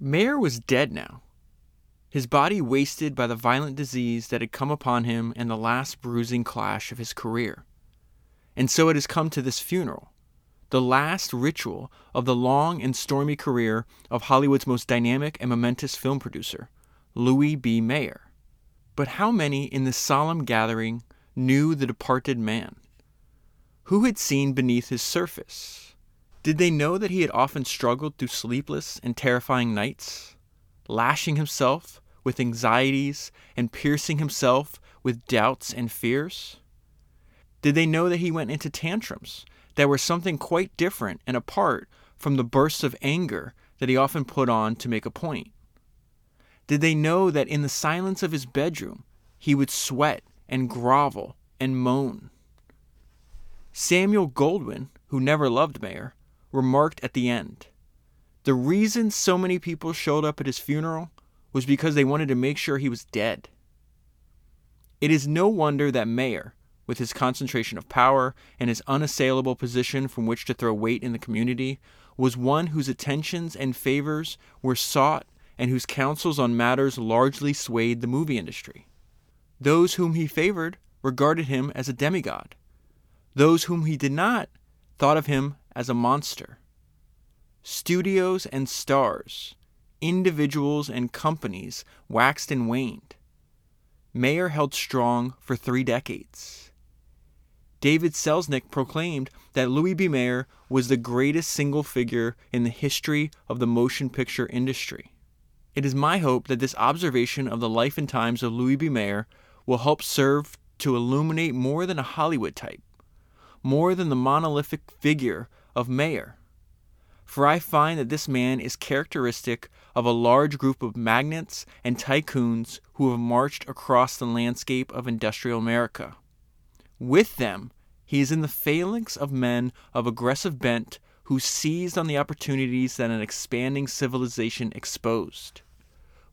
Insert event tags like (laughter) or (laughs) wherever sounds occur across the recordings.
Mayer was dead now, his body wasted by the violent disease that had come upon him in the last bruising clash of his career. And so it has come to this funeral, the last ritual of the long and stormy career of Hollywood's most dynamic and momentous film producer, Louis B. Mayer. But how many in this solemn gathering knew the departed man? Who had seen beneath his surface? Did they know that he had often struggled through sleepless and terrifying nights, lashing himself with anxieties and piercing himself with doubts and fears? Did they know that he went into tantrums that were something quite different and apart from the bursts of anger that he often put on to make a point? Did they know that in the silence of his bedroom he would sweat and grovel and moan? Samuel Goldwyn, who never loved Mayer, remarked at the end The reason so many people showed up at his funeral was because they wanted to make sure he was dead. It is no wonder that Mayer, with his concentration of power and his unassailable position from which to throw weight in the community, was one whose attentions and favors were sought and whose counsels on matters largely swayed the movie industry. Those whom he favored regarded him as a demigod. Those whom he did not thought of him as a monster. Studios and stars, individuals and companies waxed and waned. Mayer held strong for three decades. David Selznick proclaimed that Louis B. Mayer was the greatest single figure in the history of the motion picture industry. It is my hope that this observation of the life and times of Louis B. Mayer will help serve to illuminate more than a Hollywood type, more than the monolithic figure of Mayer. For I find that this man is characteristic of a large group of magnates and tycoons who have marched across the landscape of industrial America. With them, he is in the phalanx of men of aggressive bent who seized on the opportunities that an expanding civilization exposed.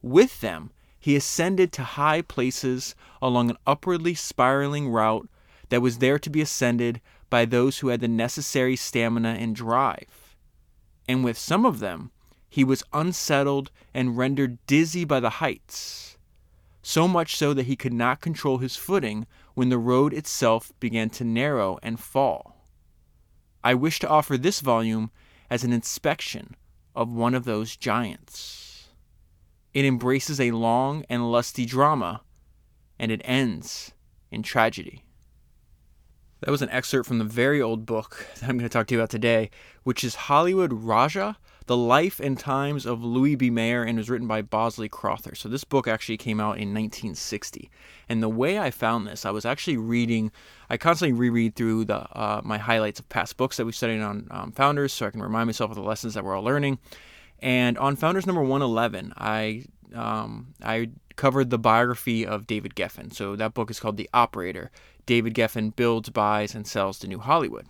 With them, he ascended to high places along an upwardly spiraling route that was there to be ascended by those who had the necessary stamina and drive. And with some of them, he was unsettled and rendered dizzy by the heights, so much so that he could not control his footing when the road itself began to narrow and fall. I wish to offer this volume as an inspection of one of those giants. It embraces a long and lusty drama, and it ends in tragedy. That was an excerpt from the very old book (laughs) that I'm going to talk to you about today, which is Hollywood Rajah the Life and Times of Louis B. Mayer and was written by Bosley Crowther. So this book actually came out in 1960. And the way I found this, I was actually reading. I constantly reread through the uh, my highlights of past books that we studied on um, Founders, so I can remind myself of the lessons that we're all learning. And on Founders number 111, I um, I covered the biography of David Geffen. So that book is called The Operator. David Geffen builds, buys, and sells to New Hollywood.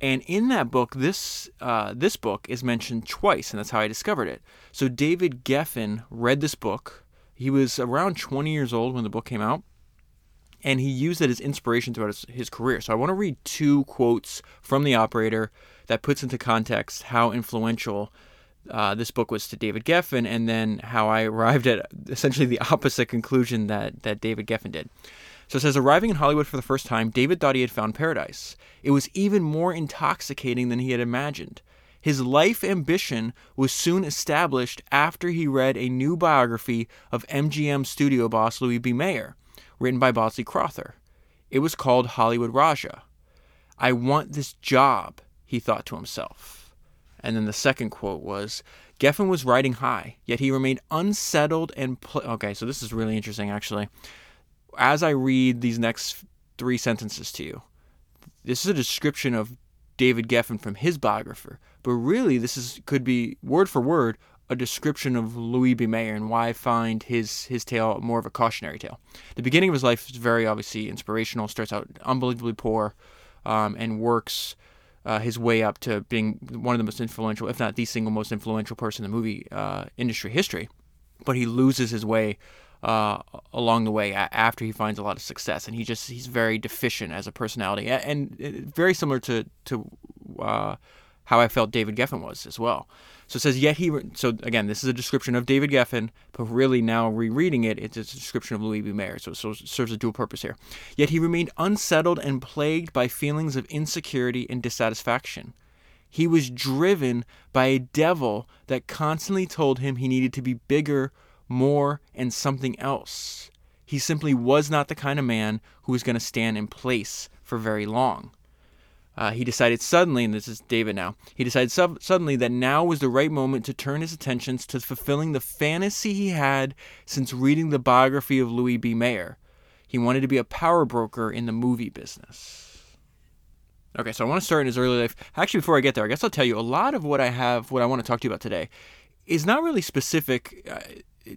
And in that book, this uh, this book is mentioned twice, and that's how I discovered it. So David Geffen read this book. He was around 20 years old when the book came out, and he used it as inspiration throughout his, his career. So I want to read two quotes from the operator that puts into context how influential uh, this book was to David Geffen, and then how I (laughs) arrived at essentially the opposite conclusion that that David Geffen did. So it says, arriving in Hollywood for the first time, David thought he had found paradise. It was even more intoxicating than he had imagined. His life ambition was soon established after he read a new biography of MGM studio boss Louis B. Mayer, written by Bosley Crowther. It was called Hollywood Rajah. I want this job, he thought to himself. And then the second quote was Geffen was riding high, yet he remained unsettled and. Pl- okay, so this is really interesting, actually as I read these next three sentences to you, this is a description of David Geffen from his biographer, but really this is could be word for word a description of Louis B. Mayer and why I find his his tale more of a cautionary tale. The beginning of his life is very obviously inspirational. Starts out unbelievably poor, um, and works uh, his way up to being one of the most influential, if not the single most influential person in the movie uh, industry history. But he loses his way uh, along the way after he finds a lot of success, and he just he's very deficient as a personality, and very similar to to uh, how I felt David Geffen was as well. So it says, yet he, re- so again, this is a description of David Geffen, but really now rereading it, it's a description of Louis B. Mayer. So, so it serves a dual purpose here. Yet he remained unsettled and plagued by feelings of insecurity and dissatisfaction. He was driven by a devil that constantly told him he needed to be bigger, more, and something else. He simply was not the kind of man who was going to stand in place for very long. Uh, he decided suddenly, and this is David now, he decided sub- suddenly that now was the right moment to turn his attentions to fulfilling the fantasy he had since reading the biography of Louis B. Mayer. He wanted to be a power broker in the movie business. Okay, so I want to start in his early life. Actually, before I get there, I guess I'll tell you a lot of what I have, what I want to talk to you about today, is not really specific.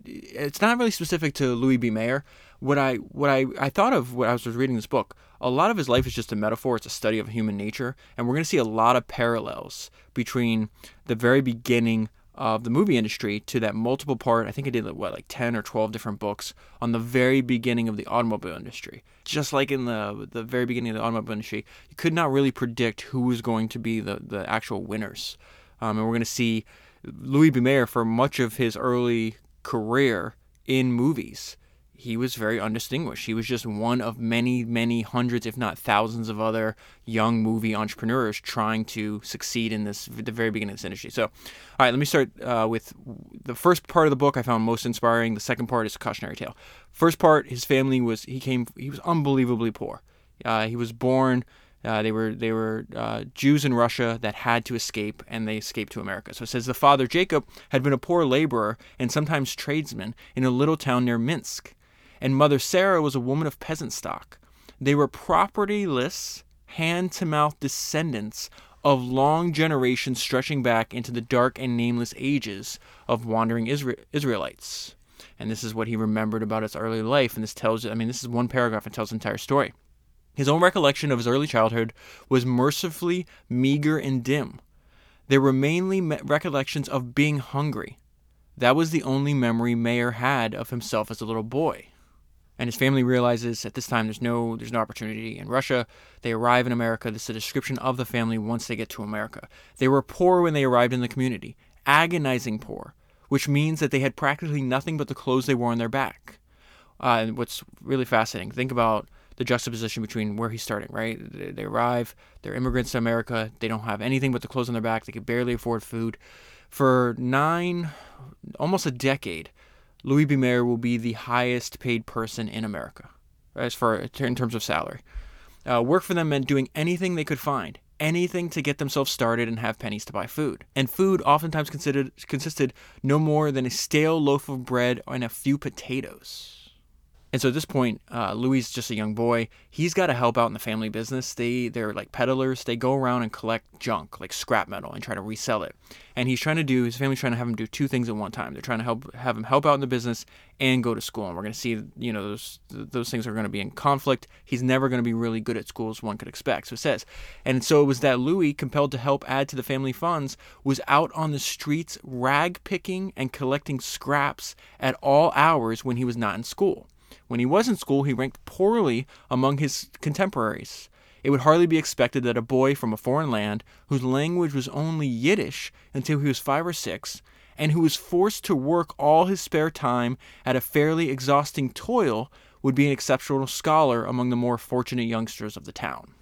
It's not really specific to Louis B. Mayer. What I what I, I thought of when I was reading this book a lot of his life is just a metaphor. It's a study of human nature. And we're going to see a lot of parallels between the very beginning of the movie industry to that multiple part. I think I did what, like 10 or 12 different books on the very beginning of the automobile industry. Just like in the, the very beginning of the automobile industry, you could not really predict who was going to be the, the actual winners. Um, and we're going to see Louis B. Mayer for much of his early career in movies he was very undistinguished. He was just one of many, many hundreds, if not thousands, of other young movie entrepreneurs trying to succeed in this the very beginning of this industry. So, all right, let me start uh, with the first part of the book. I found most inspiring. The second part is a cautionary tale. First part, his family was he came he was unbelievably poor. Uh, he was born. Uh, they were they were uh, Jews in Russia that had to escape, and they escaped to America. So it says the father Jacob had been a poor laborer and sometimes tradesman in a little town near Minsk and Mother Sarah was a woman of peasant stock. They were propertyless, hand to mouth descendants of long generations stretching back into the dark and nameless ages of wandering Israelites. And this is what he remembered about his early life. And this tells, I mean, this is one paragraph and tells the entire story. His own recollection of his early childhood was mercifully meager and dim. There were mainly recollections of being hungry. That was the only memory Mayer had of himself as a little boy and his family realizes at this time there's no there's no opportunity in Russia. They arrive in America. This is a description of the family once they get to America. They were poor when they arrived in the community, agonizing poor, which means that they had practically nothing but the clothes they wore on their back. Uh, and what's really fascinating, think about the juxtaposition between where he's starting, right? They, arrive, they're immigrants to America, they don't have anything but the clothes on their back, they can barely afford food. For nine, almost a decade, Louis B. Mayer will be the highest paid person in America as far in terms of salary. Uh, work for them meant doing anything they could find, anything to get themselves started and have pennies to buy food. And food oftentimes considered consisted no more than a stale loaf of bread and a few potatoes. And so at this point, uh, Louis is just a young boy. He's got to help out in the family business. They they're like peddlers. They go around and collect junk like scrap metal and try to resell it. And he's trying to do his family's trying to have him do two things at one time. They're trying to help have him help out in the business and go to school. And we're going to see you know those those things are going to be in conflict. He's never going to be really good at school as one could expect. So it says. And so it was that Louis, compelled to help add to the family funds, was out on the streets rag picking and collecting scraps at all hours when he was not in school. When he was in school, he ranked poorly among his contemporaries. It would hardly be expected that a boy from a foreign land, whose language was only Yiddish until he was five or six, and who was forced to work all his spare time at a fairly exhausting toil, would be an exceptional scholar among the more fortunate youngsters of the town.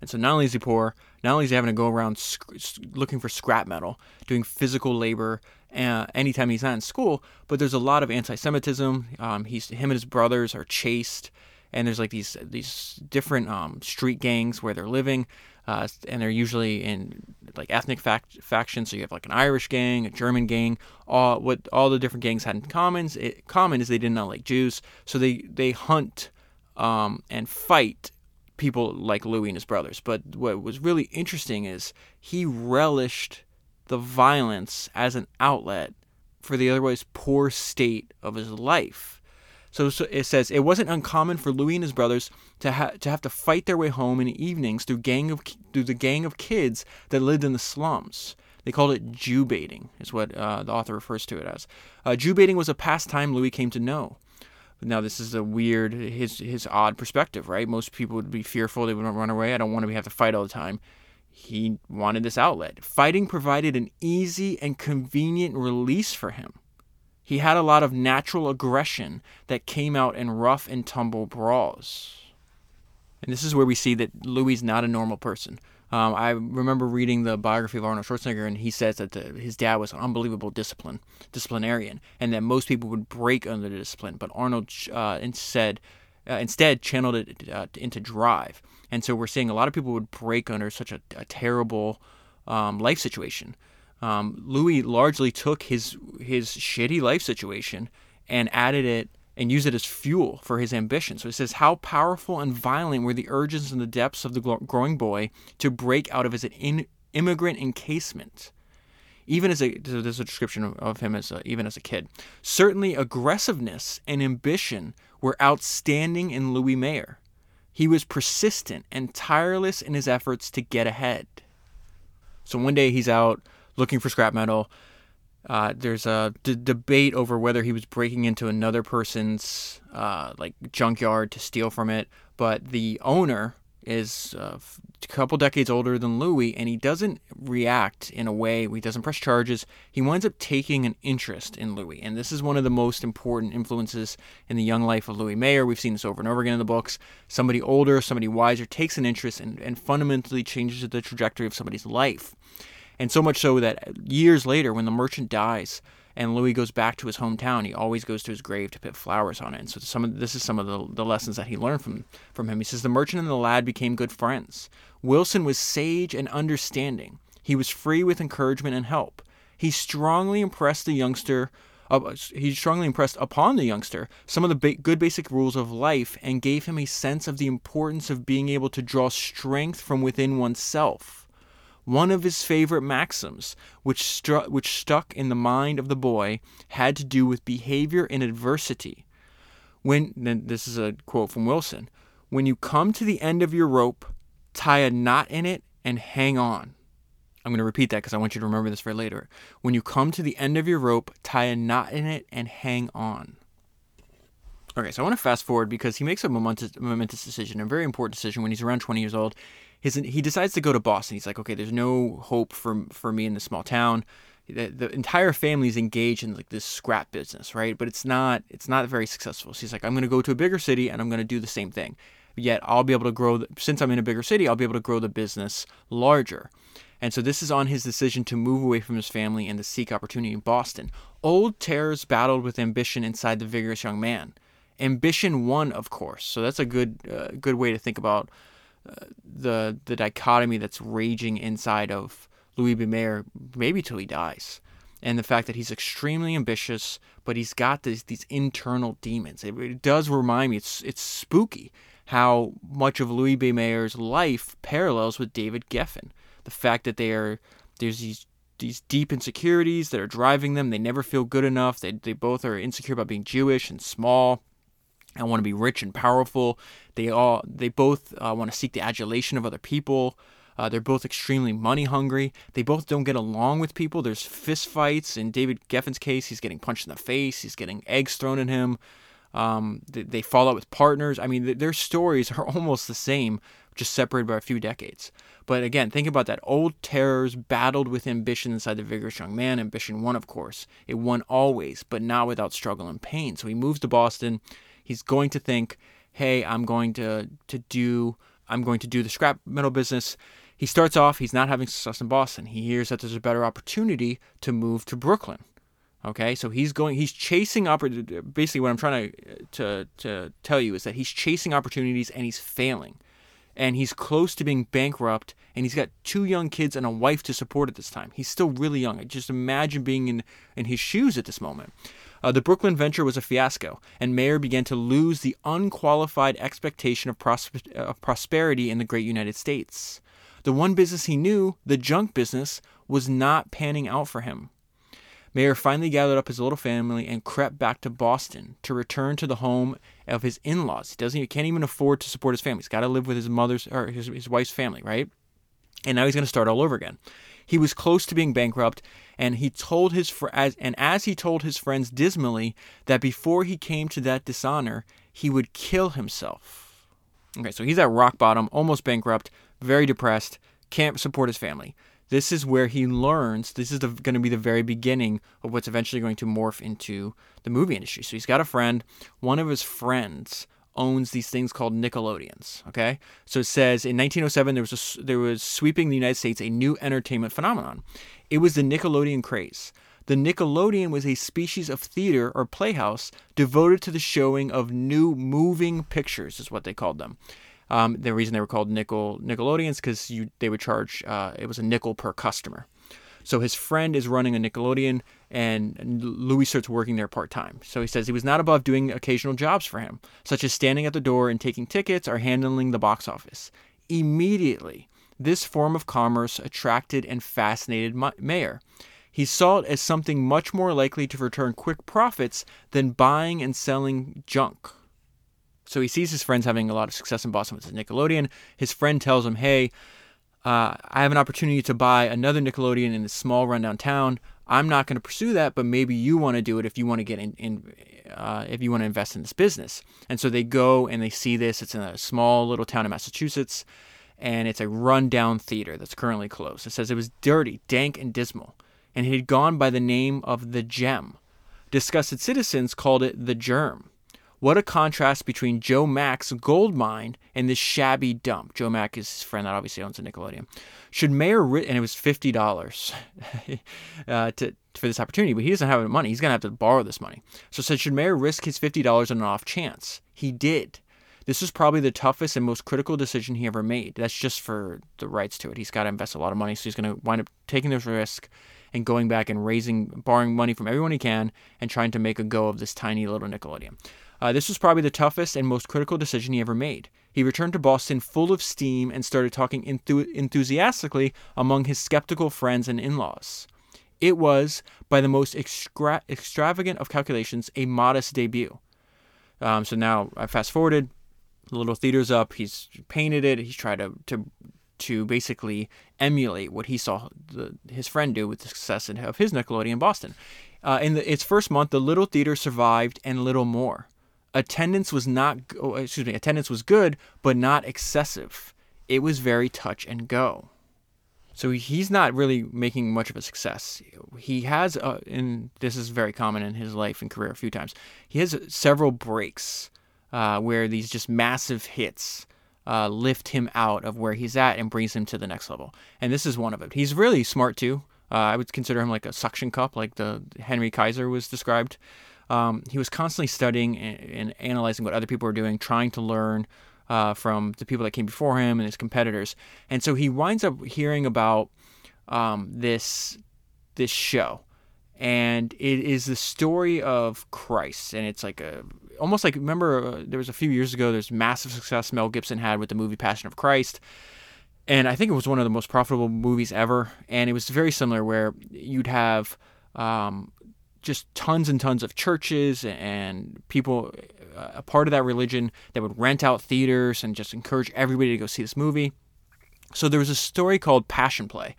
And so not only is he poor, not only is he having to go around sc- looking for scrap metal, doing physical labor uh, anytime he's not in school, but there's a lot of anti-Semitism. Um, he's him and his brothers are chased, and there's like these these different um, street gangs where they're living, uh, and they're usually in like ethnic fact- factions. So you have like an Irish gang, a German gang. All what all the different gangs had in common, it, common is they did not like Jews, so they they hunt um, and fight people like Louis and his brothers. But what was really interesting is he relished the violence as an outlet for the otherwise poor state of his life. So, so, it says it wasn't uncommon for Louis and his brothers to ha- to have to fight their way home in the evenings through gang of through the gang of kids that lived in the slums. They called it Jew baiting, is what uh, the author refers to it as. Uh, Jew baiting was a pastime Louis came to know. Now this is a weird, his his odd perspective, right? Most people would be fearful; they would run away. I don't want to have to fight all the time. he wanted this outlet. Fighting provided an easy and convenient release for him. He had a lot of natural aggression that came out in rough and tumble brawls. And this is where we see that Louis is not a normal person. Um, I remember reading the biography of Arnold Schwarzenegger, and he says that the, his dad was an unbelievable discipline disciplinarian, and that most people would break under the discipline. But Arnold uh, instead uh, instead channeled it uh, into drive, and so we're seeing a lot of people would break under such a, a terrible um, life situation. Um, Louis largely took his his shitty life situation and added it and use it as fuel for his ambition. So he says, How powerful and violent were the urges in the depths of the growing boy to break out of his in- immigrant encasement. Even as a, there's a description of him as a, even as a kid. Certainly, aggressiveness and ambition were outstanding in Louis Mayer. He was persistent and tireless in his efforts to get ahead. So one day he's out looking for scrap metal uh, there's a d- debate over whether he was breaking into another person's uh, like junkyard to steal from it, but the owner is uh, a couple decades older than Louis, and he doesn't react in a way. He doesn't press charges. He winds up taking an interest in Louis, and this is one of the most important influences in the young life of Louis Mayer. We've seen this over and over again in the books. Somebody older, somebody wiser takes an interest and, and fundamentally changes the trajectory of somebody's life. And so much so that years later, when the merchant dies and Louis goes back to his hometown, he always goes to his grave to put flowers on it. And so some of, this is some of the, the lessons that he learned from, from him. He says, The merchant and the lad became good friends. Wilson was sage and understanding. He was free with encouragement and help. He strongly impressed the youngster uh, he strongly impressed upon the youngster some of the ba- good basic rules of life and gave him a sense of the importance of being able to draw strength from within oneself. One of his favorite maxims, which, stru- which stuck in the mind of the boy, had to do with behavior in adversity. When this is a quote from Wilson, when you come to the end of your rope, tie a knot in it and hang on. I'm going to repeat that because I want you to remember this for later. When you come to the end of your rope, tie a knot in it and hang on. Okay, so I want to fast forward because he makes a momentous, momentous decision, a very important decision when he's around 20 years old his he decides to go to Boston. He's like, okay, there's no hope for for me in this small town. The, the entire family is engaged in like this scrap business, right? But it's not it's not very successful. So he's like, I'm going to go to a bigger city and I'm going to do the same thing. Yet I'll be able to grow the, since I'm in a bigger city, I'll be able to grow the business larger. And so this is on his decision to move away from his family and to seek opportunity in Boston. Old terrors battled with ambition inside the vigorous young man. Ambition won, of course. So that's a good uh, good way to think about the the dichotomy that's raging inside of Louis B. Mayer, maybe till he dies, and the fact that he's extremely ambitious, but he's got these these internal demons. It, it does remind me. It's it's spooky how much of Louis B. Mayer's life parallels with David Geffen. The fact that they are there's these these deep insecurities that are driving them. They never feel good enough. They they both are insecure about being Jewish and small and want to be rich and powerful. They all they both uh, want to seek the adulation of other people. Uh, they're both extremely money hungry. They both don't get along with people. There's fist fights. In David Geffen's case, he's getting punched in the face. He's getting eggs thrown at him. Um, they, they, fall out with partners. I mean, th- their stories (laughs) are almost the same, just separated by a few decades. But again, think about that. Old terrors battled with ambition inside the vigorous young man. Ambition won, of course. It won always, but not without struggle and pain. So he moves to Boston. He's going to think, hey, I'm going to to do I'm going to do the scrap metal business. He starts off, he's not having success in Boston. He hears that there's a better opportunity to move to Brooklyn. Okay, so he's going, he's chasing opportunity. Basically, what I'm trying to, to to tell you is that he's chasing opportunities and he's failing, and he's close to being bankrupt. And he's got two young kids and a wife to support at this time. He's still really young. Just imagine being in in his shoes at this moment. Uh, the Brooklyn venture was a fiasco, and Mayer began to lose the unqualified expectation of, pros- of prosperity in the great United States. The one business he knew, the junk business, was not panning out for him. Mayer finally gathered up his little family and crept back to Boston to return to the home of his in-laws. He doesn't, he can't even afford to support his family. He's got to live with his mother's or his, his wife's family, right? And now he's going to start all over again. He was close to being bankrupt, and he told his fr- as and as he told his friends dismally that before he came to that dishonor, he would kill himself. Okay, so he's at rock bottom, almost bankrupt, very depressed, can't support his family. This is where he learns. This is going to be the very beginning of what's eventually going to morph into the movie industry. So he's got a friend. One of his friends owns these things called Nickelodeons. Okay, so it says in 1907 there was a, there was sweeping the United States a new entertainment phenomenon. It was the Nickelodeon craze. The Nickelodeon was a species of theater or playhouse devoted to the showing of new moving pictures, is what they called them. Um, the reason they were called nickel Nickelodeons because they would charge uh, it was a nickel per customer. So his friend is running a Nickelodeon, and Louis starts working there part time. So he says he was not above doing occasional jobs for him, such as standing at the door and taking tickets or handling the box office. Immediately, this form of commerce attracted and fascinated Mayer. He saw it as something much more likely to return quick profits than buying and selling junk. So he sees his friends having a lot of success in Boston with his Nickelodeon. His friend tells him, "Hey, uh, I have an opportunity to buy another Nickelodeon in a small rundown town. I'm not going to pursue that, but maybe you want to do it if you want to get in, in uh, if you want to invest in this business." And so they go and they see this. It's in a small little town in Massachusetts, and it's a rundown theater that's currently closed. It says it was dirty, dank, and dismal, and it had gone by the name of the Gem. Disgusted citizens called it the Germ. What a contrast between Joe Mack's gold mine and this shabby dump. Joe Mack is his friend that obviously owns a Nickelodeon. Should Mayor Mayer and it was fifty dollars (laughs) uh, to for this opportunity, but he doesn't have any money. He's gonna have to borrow this money. So said, should Mayer risk his fifty dollars on an off chance? He did. This was probably the toughest and most critical decision he ever made. That's just for the rights to it. He's got to invest a lot of money, so he's going to wind up taking this risk and going back and raising, borrowing money from everyone he can, and trying to make a go of this tiny little Nickelodeon. Uh, this was probably the toughest and most critical decision he ever made. He returned to Boston full of steam and started talking enthu- enthusiastically among his skeptical friends and in laws. It was, by the most extra- extravagant of calculations, a modest debut. Um, so now I fast forwarded, the little theater's up. He's painted it. He's tried to to to basically emulate what he saw the, his friend do with the success of his Nickelodeon in Boston. Uh, in the, its first month, the little theater survived and little more attendance was not oh, excuse me attendance was good but not excessive. It was very touch and go. So he's not really making much of a success. He has uh, and this is very common in his life and career a few times. He has several breaks uh, where these just massive hits uh, lift him out of where he's at and brings him to the next level. And this is one of it. He's really smart too. Uh, i would consider him like a suction cup like the henry kaiser was described um, he was constantly studying and, and, analyzing what other people were doing, trying to learn uh, from the people that came before him and his competitors. And so he winds up hearing about um, this this show, and it is the story of Christ, and it's like a almost like remember uh, there was a few years ago there's massive success Mel Gibson had with the movie Passion of Christ. And I think it was one of the most profitable movies ever. And it was very similar, where you'd have um, just tons and tons of churches and people a part of that religion that would rent out theaters and just encourage everybody to go see this movie. So there was a story called Passion Play,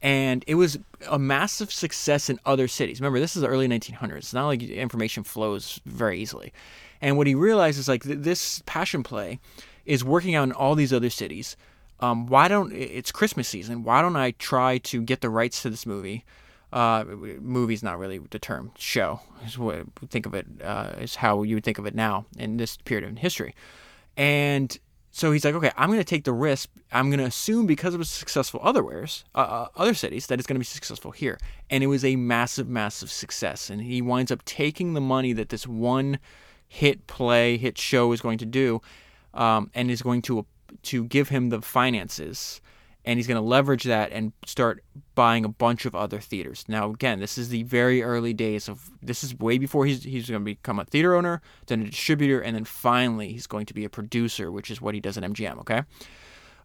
and it was a massive success in other cities. Remember, this is the early 1900s. It's not like information flows very easily. And what he realized is like this Passion Play is working out in all these other cities. Um, why don't it's Christmas season? Why don't I try to get the rights to this movie? Uh, movie's not really the term show is what think of it uh, is how you would think of it now in this period of history. And so he's like okay i'm going to take the risk i'm going to assume because it was successful otherwheres uh, uh, other cities that it's going to be successful here. And it was a massive massive success. And he winds up taking the money that this one hit play hit show is going to do um, and is going to to give him the finances and he's going to leverage that and start buying a bunch of other theaters. Now, again, this is the very early days of this is way before he's he's going to become a theater owner, then a distributor, and then finally he's going to be a producer, which is what he does at MGM. Okay.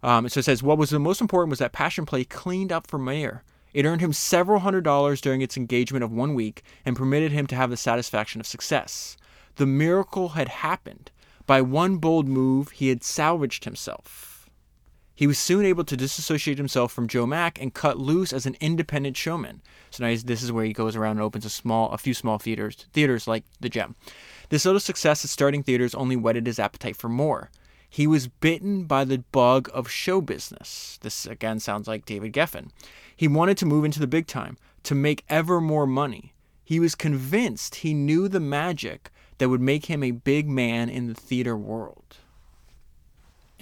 Um, so it says what was the most important was that Passion Play cleaned up for Mayer. It earned him several hundred dollars during its engagement of one week and permitted him to have the satisfaction of success. The miracle had happened. By one bold move, he had salvaged himself. He was soon able to disassociate himself from Joe Mack and cut loose as an independent showman. So now this is where he goes around and opens a small, a few small theaters, theaters like the Gem. This little success at starting theaters only whetted his appetite for more. He was bitten by the bug of show business. This again sounds like David Geffen. He wanted to move into the big time, to make ever more money. He was convinced he knew the magic that would make him a big man in the theater world.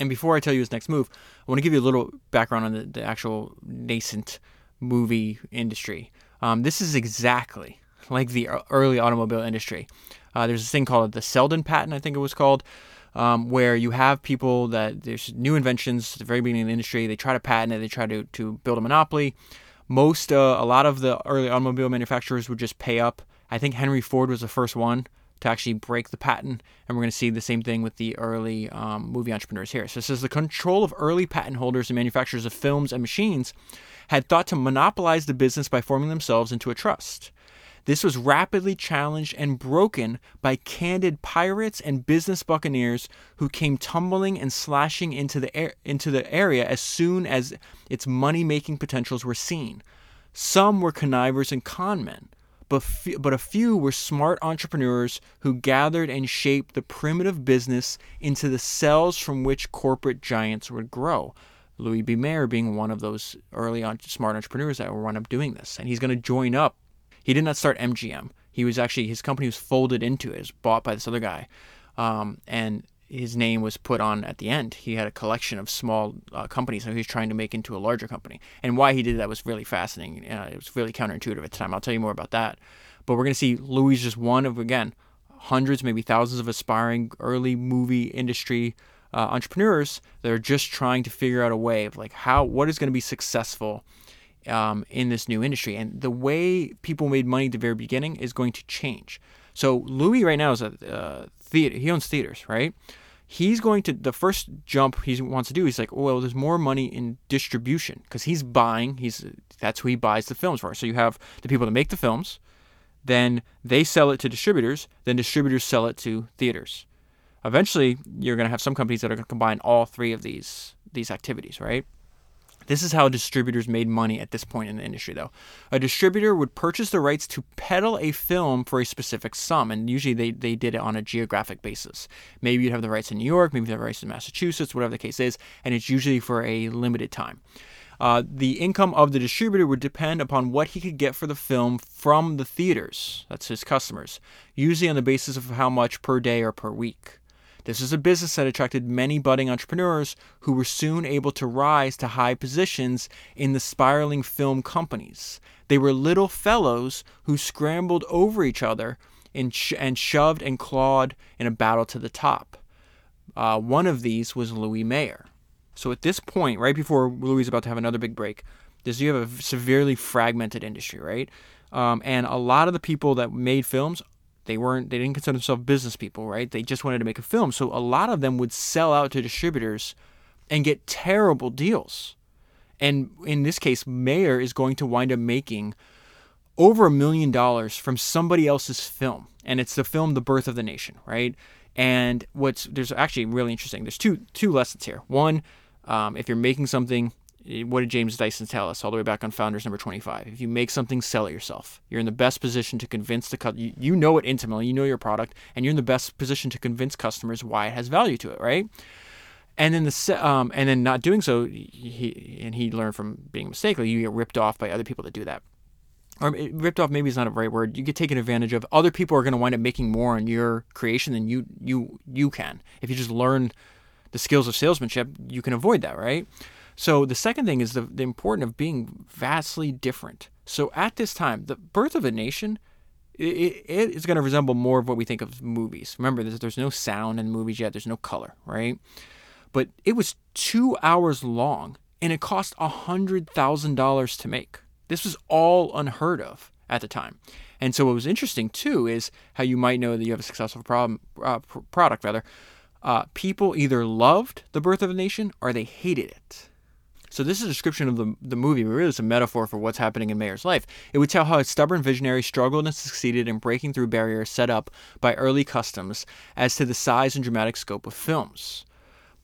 And before I tell you his next move, I want to give you a little background on the, the actual nascent movie industry. Um, this is exactly like the early automobile industry. Uh, there's this thing called the Selden patent, I think it was called, um, where you have people that there's new inventions at the very beginning of the industry. They try to patent it, they try to, to build a monopoly. Most, uh, a lot of the early automobile manufacturers would just pay up. I think Henry Ford was the first one to actually break the patent, and we're going to see the same thing with the early um, movie entrepreneurs here. So it says the control of early patent holders and manufacturers of films and machines had thought to monopolize the business by forming themselves into a trust. This was rapidly challenged and broken by candid pirates and business buccaneers who came tumbling and slashing into the air, into the area as soon as its money-making potentials were seen. Some were connivers and conmen, but f- but a few were smart entrepreneurs who gathered and shaped the primitive business into the cells from which corporate giants would grow. Louis B. Mayer being one of those early on smart entrepreneurs that will run up doing this, and he's going to join up he did not start MGM. He was actually his company was folded into it, it was bought by this other guy, um, and his name was put on at the end. He had a collection of small uh, companies that he was trying to make into a larger company. And why he did that was really fascinating. Uh, it was really counterintuitive at the time. I'll tell you more about that. But we're going to see Louis just one of again hundreds, maybe thousands of aspiring early movie industry uh, entrepreneurs that are just trying to figure out a way of like how what is going to be successful um, in this new industry. And the way people made money at the very beginning is going to change. So Louis right now is a uh, theater. He owns theaters, right? He's going to the first jump he wants to do. He's like, well, there's more money in distribution because he's buying. He's that's who he buys the films for. So you have the people that make the films, then they sell it to distributors, then distributors sell it to theaters. Eventually, you're going to have some companies that are going to combine all three of these these activities, right? This is how distributors made money at this point in the industry, though. A distributor would purchase the rights to peddle a film for a specific sum, and usually they, they did it on a geographic basis. Maybe you'd have the rights in New York, maybe you have the rights in Massachusetts, whatever the case is, and it's usually for a limited time. Uh, the income of the distributor would depend upon what he could get for the film from the theaters, that's his customers, usually on the basis of how much per day or per week. This is a business that attracted many budding entrepreneurs who were soon able to rise to high positions in the spiraling film companies. They were little fellows who scrambled over each other and, sh- and shoved and clawed in a battle to the top. Uh, one of these was Louis Mayer. So at this point, right before Louis is about to have another big break, this you have a severely fragmented industry, right? Um, and a lot of the people that made films they weren't they didn't consider themselves business people, right? They just wanted to make a film. So a lot of them would sell out to distributors and get terrible deals. And in this case, Mayer is going to wind up making over a million dollars from somebody else's film. And it's the film The Birth of the Nation, right? And what's there's actually really interesting. There's two two lessons here. One, um, if you're making something what did James Dyson tell us all the way back on Founders number 25? If you make something, sell it yourself. You're in the best position to convince the customer. You, know it intimately, you know your product, and you're in the best position to convince customers why it has value to it, right? And then the um, and then not doing so, he and he learned from being mistaken. You get ripped off by other people that do that, or ripped off maybe is not a right word. You get taken advantage of. Other people are going to wind up making more on your creation than you you you can. If you just learn the skills of salesmanship, you can avoid that, right? So the second thing is the, the importance of being vastly different. So at this time, the birth of a nation it, it is going to resemble more of what we think of movies. Remember, there's, there's no sound in movies yet. There's no color, right? But it was two hours long, and it cost hundred thousand dollars to make. This was all unheard of at the time. And so, what was interesting too is how you might know that you have a successful problem, uh, product. Rather, uh, people either loved the birth of a nation or they hated it. So this is a description of the, the movie, but really it's a metaphor for what's happening in Mayer's life. It would tell how a stubborn visionary struggled and succeeded in breaking through barriers set up by early customs as to the size and dramatic scope of films.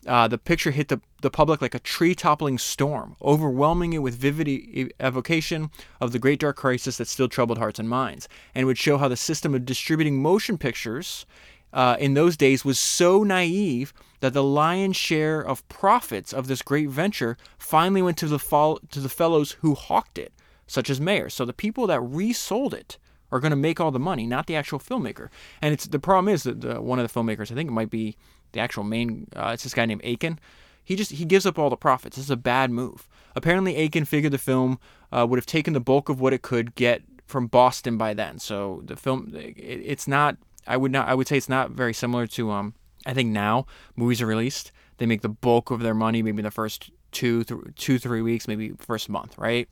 Uh, the picture hit the, the public like a tree toppling storm, overwhelming it with vivid evocation of the great dark crisis that still troubled hearts and minds, and would show how the system of distributing motion pictures uh, in those days was so naive that the lion's share of profits of this great venture finally went to the fol- to the fellows who hawked it, such as Mayer. So the people that resold it are going to make all the money, not the actual filmmaker. And it's the problem is that the, one of the filmmakers, I think it might be the actual main, uh, it's this guy named Aitken. He just he gives up all the profits. This is a bad move. Apparently, Aitken figured the film uh, would have taken the bulk of what it could get from Boston by then. So the film, it, it's not. I would not. I would say it's not very similar to. Um, I think now movies are released, they make the bulk of their money maybe in the first two, th- two, three weeks, maybe first month, right?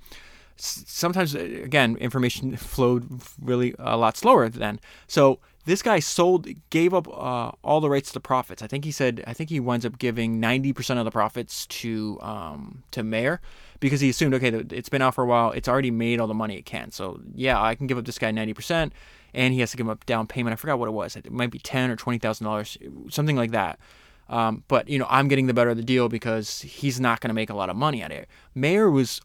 sometimes again information (laughs) flowed really a lot slower then. So this guy sold gave up uh, all the rights to the profits. I think he said i think he winds up giving 90% of the profits to um, to mayer because he assumed okay it's been out for a while it's already made all the money it can. So yeah i can give up this guy 90% and he has to give up down payment i forgot what it was it might be 10 or $20000 something like that um, but you know i'm getting the better of the deal because he's not going to make a lot of money at it mayer was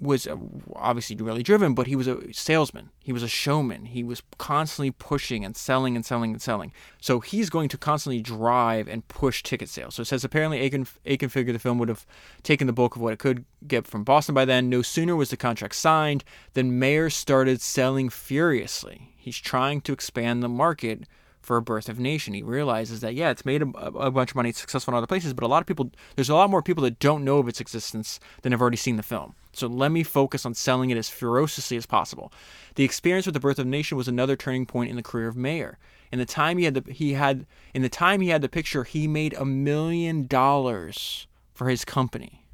was uh, obviously really driven, but he was a salesman. He was a showman. He was constantly pushing and selling and selling and selling. So he's going to constantly drive and push ticket sales. So it says apparently Aitken, Aitken figured the film would have taken the bulk of what it could get from Boston by then. No sooner was the contract signed than Mayer started selling furiously. He's trying to expand the market for birth of nation. He realizes that yeah, it's made a, a, bunch of money, it's successful in other places, but a lot of people, there's a lot more people that don't know of its existence than have already seen the film. So let me focus on selling it as ferociously as possible. The experience with the birth of nation was another turning point in the career of Mayer. In the time he had the, he had in the time he had the picture, he made a million dollars for his company.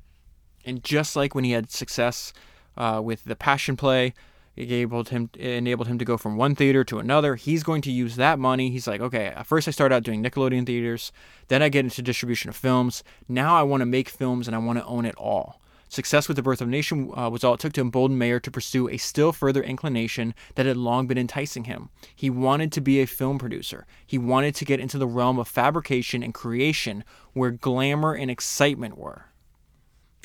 And just like when he had success uh, with the Passion Play, enabled him enabled him to go from one theater to another. He's going to use that money. He's like, okay, first I start out doing Nickelodeon theaters, then I get into distribution of films. Now I want to make films and I want to own it all. Success with the Birth of a Nation uh, was all it took to embolden Mayer to pursue a still further inclination that had long been enticing him. He wanted to be a film producer. He wanted to get into the realm of fabrication and creation where glamour and excitement were.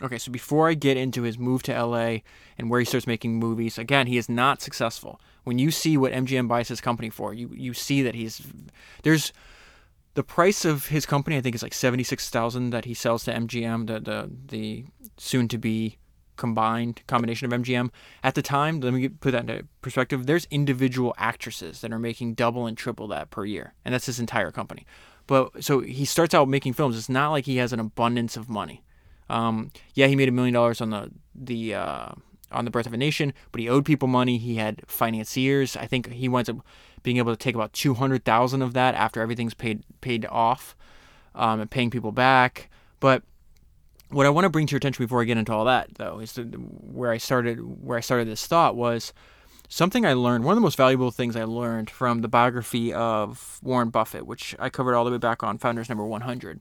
Okay, so before I get into his move to LA and where he starts making movies, again, he is not successful. When you see what MGM buys his company for, you you see that he's there's the price of his company I think is like 76,000 that he sells to MGM, the the the soon to be combined combination of MGM. At the time, let me put that into perspective, there's individual actresses that are making double and triple that per year, and that's his entire company. But so he starts out making films. It's not like he has an abundance of money. Um, yeah, he made a million dollars on the the uh, on the Birth of a Nation, but he owed people money. He had financiers. I think he winds up being able to take about two hundred thousand of that after everything's paid paid off um, and paying people back. But what I want to bring to your attention before I get into all that, though, is where I started. Where I started this thought was something I learned. One of the most valuable things I learned from the biography of Warren Buffett, which I covered all the way back on Founders Number One Hundred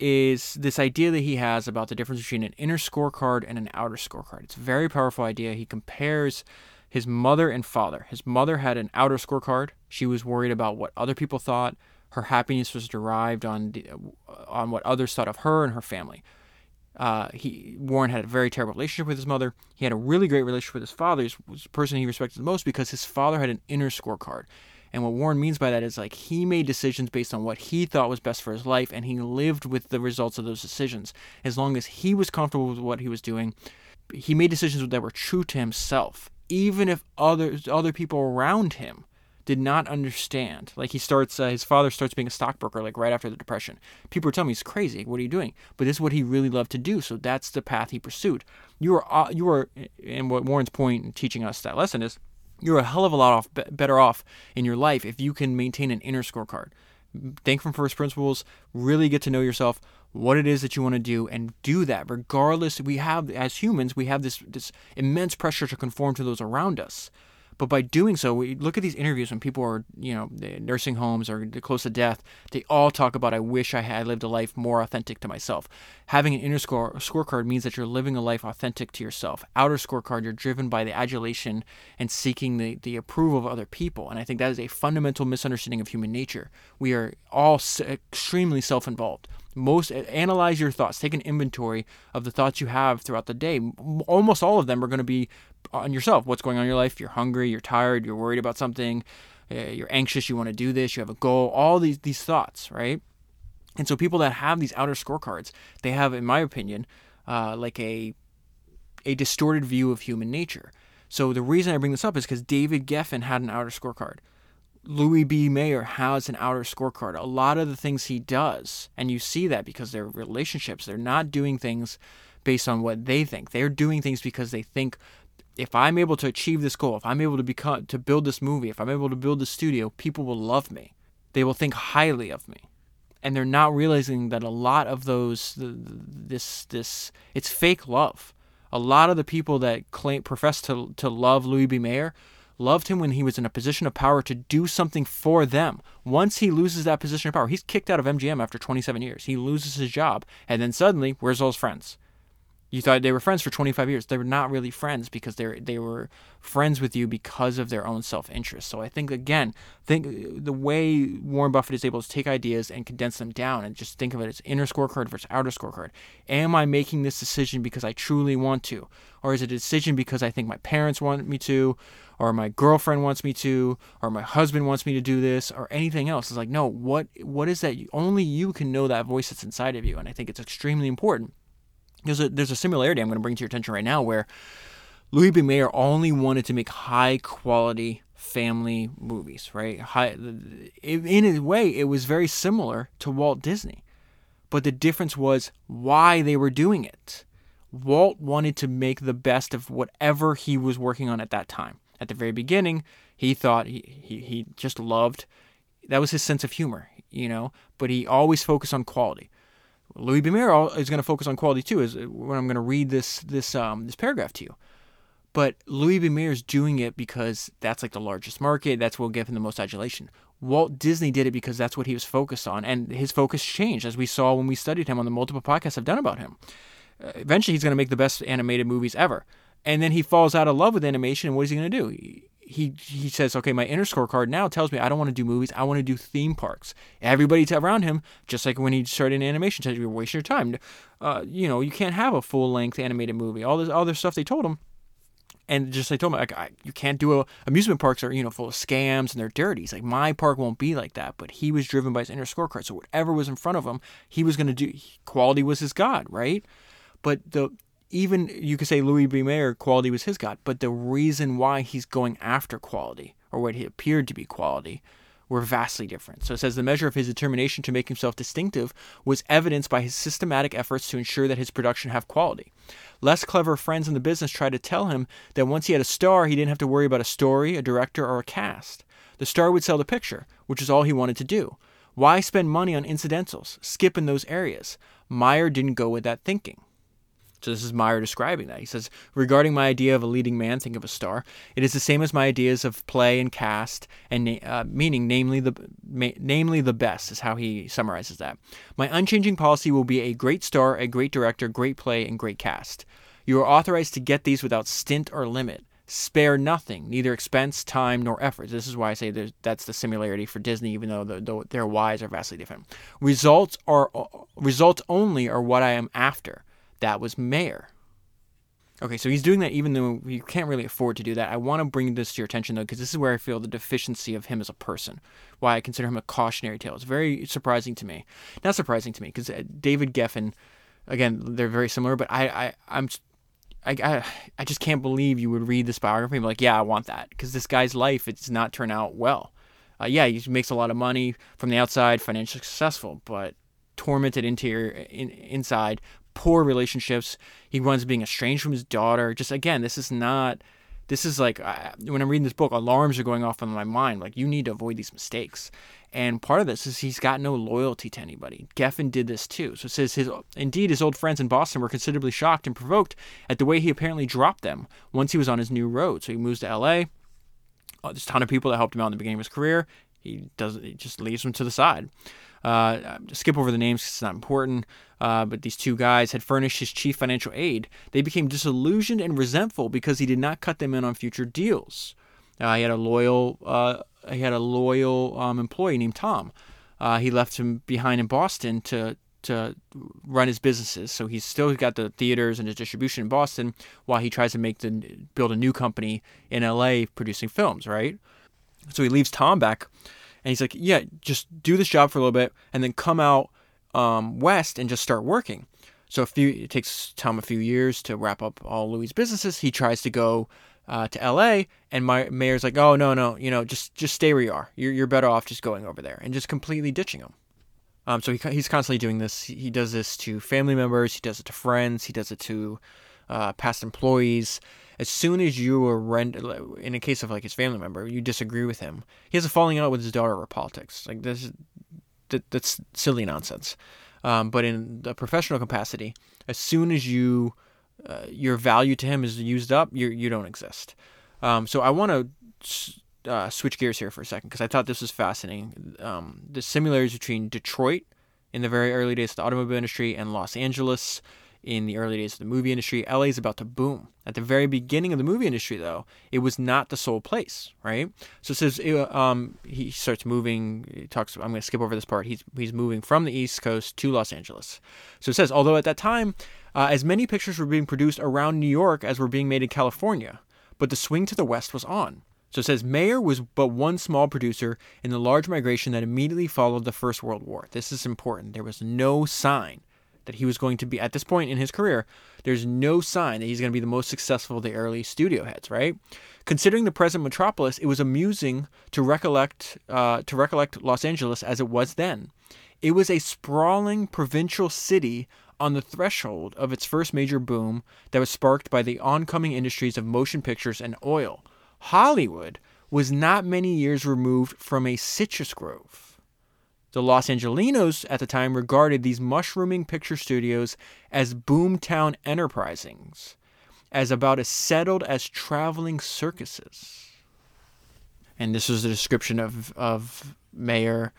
is this idea that he has about the difference between an inner scorecard and an outer scorecard. It's a very powerful idea. He compares his mother and father. His mother had an outer scorecard. She was worried about what other people thought. Her happiness was derived on the, on what others thought of her and her family. Uh, he Warren had a very terrible relationship with his mother. He had a really great relationship with his father. He was the person he respected the most because his father had an inner scorecard. And what Warren means by that is like he made decisions based on what he thought was best for his life, and he lived with the results of those decisions. As long as he was comfortable with what he was doing, he made decisions that were true to himself, even if others, other people around him did not understand. Like he starts, uh, his father starts being a stockbroker like right after the depression. People are telling me he's crazy. What are you doing? But this is what he really loved to do. So that's the path he pursued. You are, uh, you are, and what Warren's point in teaching us that lesson is you're a hell of a lot off, better off in your life if you can maintain an inner scorecard. Think from first principles, really get to know yourself, what it is that you want to do, and do that regardless. We have, as humans, we have this, this immense pressure to conform to those around us. But by doing so, we look at these interviews when people are, you know, nursing homes or close to death. They all talk about, "I wish I had lived a life more authentic to myself." Having an inner score scorecard means that you're living a life authentic to yourself. Outer scorecard, you're driven by the adulation and seeking the the approval of other people. And I think that is a fundamental misunderstanding of human nature. We are all extremely self-involved most analyze your thoughts take an inventory of the thoughts you have throughout the day almost all of them are going to be on yourself what's going on in your life you're hungry you're tired you're worried about something uh, you're anxious, you want to do this, you have a goal, all these these thoughts, right? And so people that have these outer scorecards, they have, in my opinion, uh, like a a distorted view of human nature. So the reason I bring this up is because David Geffen had an outer scorecard. Louis B. Mayer has an outer scorecard. A lot of the things he does, and you see that because they're relationships, they're not doing things based on what they think. They're doing things because they think if I'm able to achieve this goal, if I'm able to become to build this movie, if I'm able to build this studio, people will love me. They will think highly of me. And they're not realizing that a lot of those this this it's fake love. A lot of the people that claim profess to to love Louis B. Mayer loved him when he was in a position of power to do something for them. Once he loses that position of power, he's kicked out of MGM after 27 years. He loses his job, and then suddenly, where's all his friends? You thought they were friends for 25 years. They were not really friends because they they were friends with you because of their own self interest. So I think again, think the way Warren Buffett is able to take ideas and condense them down and just think of it as inner scorecard versus outer scorecard. Am I making this decision because I truly want to, or is it a decision because I think my parents want me to, or my girlfriend wants me to, or my husband wants me to do this, or anything else? It's like no, what what is that? Only you can know that voice that's inside of you, and I think it's extremely important there's a there's a similarity I'm going to bring to your attention right now where Louis B. Mayer only wanted to make high quality family movies, right? High, in a way, it was very similar to Walt Disney, but the difference was why they were doing it. Walt wanted to make the best of whatever he was working on at that time. At the very beginning, he thought he, he, he just loved that was his sense of humor, you know, but he always focused on quality. Louis B. Mayer is going to focus on quality too. Is when I'm going to read this this um, this paragraph to you. But Louis B. Mayer is doing it because that's like the largest market. That's what will give him the most adulation. Walt Disney did it because that's what he was focused on, and his focus changed as we saw when we studied him on the multiple podcasts I've done about him. Uh, eventually, he's going to make the best animated movies ever, and then he falls out of love with animation. And what is he going to do? He he says, okay, my inner scorecard now tells me I don't want to do movies. I want to do theme parks. Everybody around him, just like when he started in animation, said you're wasting your time. Uh, you know, you can't have a full length animated movie. All this other stuff they told him, and just they told me like I, you can't do a amusement parks are you know full of scams and they're dirty. He's like my park won't be like that. But he was driven by his inner scorecard. So whatever was in front of him, he was going to do. Quality was his god, right? But the even you could say Louis B. Mayer, quality was his God, but the reason why he's going after quality, or what he appeared to be quality, were vastly different. So it says the measure of his determination to make himself distinctive was evidenced by his systematic efforts to ensure that his production have quality. Less clever friends in the business tried to tell him that once he had a star, he didn't have to worry about a story, a director, or a cast. The star would sell the picture, which is all he wanted to do. Why spend money on incidentals? Skip in those areas. Mayer didn't go with that thinking. So this is Mayer describing that. He says, regarding my idea of a leading man, think of a star. It is the same as my ideas of play and cast, and uh, meaning, namely the, ma- namely the best, is how he summarizes that. My unchanging policy will be a great star, a great director, great play, and great cast. You are authorized to get these without stint or limit. Spare nothing, neither expense, time, nor effort. This is why I say that's the similarity for Disney, even though the, the, their whys are vastly different. Results are results only are what I am after that was Mayer. Okay, so he's doing that even though he can't really afford to do that. I want to bring this to your attention though, because this is where I feel the deficiency of him as a person. Why I consider him a cautionary tale. It's very surprising to me. Not surprising to me, because uh, David Geffen, again, they're very similar, but I, I, I'm, I, I, I just can't believe you would read this biography and be like, yeah, I want that, because this guy's life it does not turn out well. Uh, yeah, he makes a lot of money from the outside, financially successful, but tormented interior in, inside poor relationships. He runs being estranged from his daughter. Just again, this is not. This is like when I'm reading this book, alarms are going off in my mind. Like you need to avoid these mistakes. And part of this is he's got no loyalty to anybody. Geffen did this too. So it says his indeed his old friends in Boston were considerably shocked and provoked at the way he apparently dropped them once he was on his new road. So he moves to L.A. Oh, there's a ton of people that helped him out in the beginning of his career. He doesn't. he just leaves them to the side. Uh, skip over the names it's not important. Uh, but these two guys had furnished his chief financial aid. They became disillusioned and resentful because he did not cut them in on future deals. Uh, he had a loyal uh, he had a loyal um, employee named Tom. Uh, he left him behind in Boston to to run his businesses. So he's still got the theaters and his distribution in Boston while he tries to make the build a new company in LA producing films, right? So he leaves Tom back, and he's like, "Yeah, just do this job for a little bit, and then come out um, west and just start working." So a few it takes Tom a few years to wrap up all Louis' businesses. He tries to go uh, to L.A. and my Mayer's like, "Oh no, no, you know, just just stay where you are. You're you're better off just going over there and just completely ditching him." Um, so he, he's constantly doing this. He does this to family members. He does it to friends. He does it to uh, past employees. As soon as you are in a case of like his family member, you disagree with him. He has a falling out with his daughter over politics. Like this, that, that's silly nonsense. Um, but in the professional capacity, as soon as you uh, your value to him is used up, you you don't exist. Um, so I want to uh, switch gears here for a second because I thought this was fascinating. Um, the similarities between Detroit in the very early days of the automobile industry and Los Angeles in the early days of the movie industry. LA is about to boom. At the very beginning of the movie industry, though, it was not the sole place, right? So it says um, he starts moving. He talks. I'm going to skip over this part. He's he's moving from the East Coast to Los Angeles. So it says, although at that time, uh, as many pictures were being produced around New York as were being made in California, but the swing to the west was on. So it says Mayer was but one small producer in the large migration that immediately followed the First World War. This is important. There was no sign that he was going to be at this point in his career. There's no sign that he's going to be the most successful of the early studio heads, right? Considering the present metropolis, it was amusing to recollect uh, to recollect Los Angeles as it was then. It was a sprawling provincial city on the threshold of its first major boom that was sparked by the oncoming industries of motion pictures and oil. Hollywood was not many years removed from a citrus grove. The Los Angelenos at the time regarded these mushrooming picture studios as boomtown enterprisings, as about as settled as traveling circuses. And this was a description of, of Mayer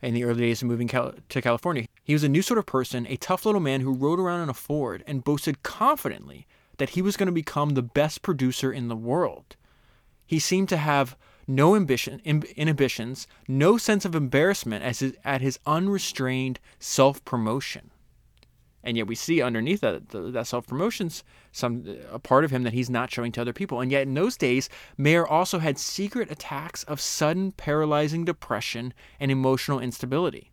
in the early days of moving Cal- to California. He was a new sort of person, a tough little man who rode around in a Ford and boasted confidently that he was going to become the best producer in the world. He seemed to have no ambition, inhibitions, no sense of embarrassment as his, at his unrestrained self promotion. And yet we see underneath that, that self promotion's some a part of him that he's not showing to other people. And yet in those days, Mayer also had secret attacks of sudden paralyzing depression and emotional instability.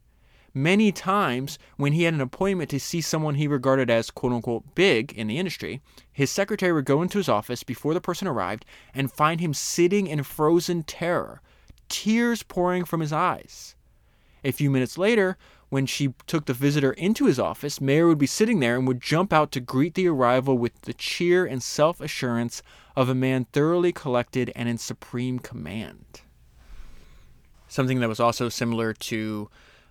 Many times, when he had an appointment to see someone he regarded as quote unquote big in the industry, his secretary would go into his office before the person arrived and find him sitting in frozen terror, tears pouring from his eyes. A few minutes later, when she took the visitor into his office, Mayer would be sitting there and would jump out to greet the arrival with the cheer and self assurance of a man thoroughly collected and in supreme command. Something that was also similar to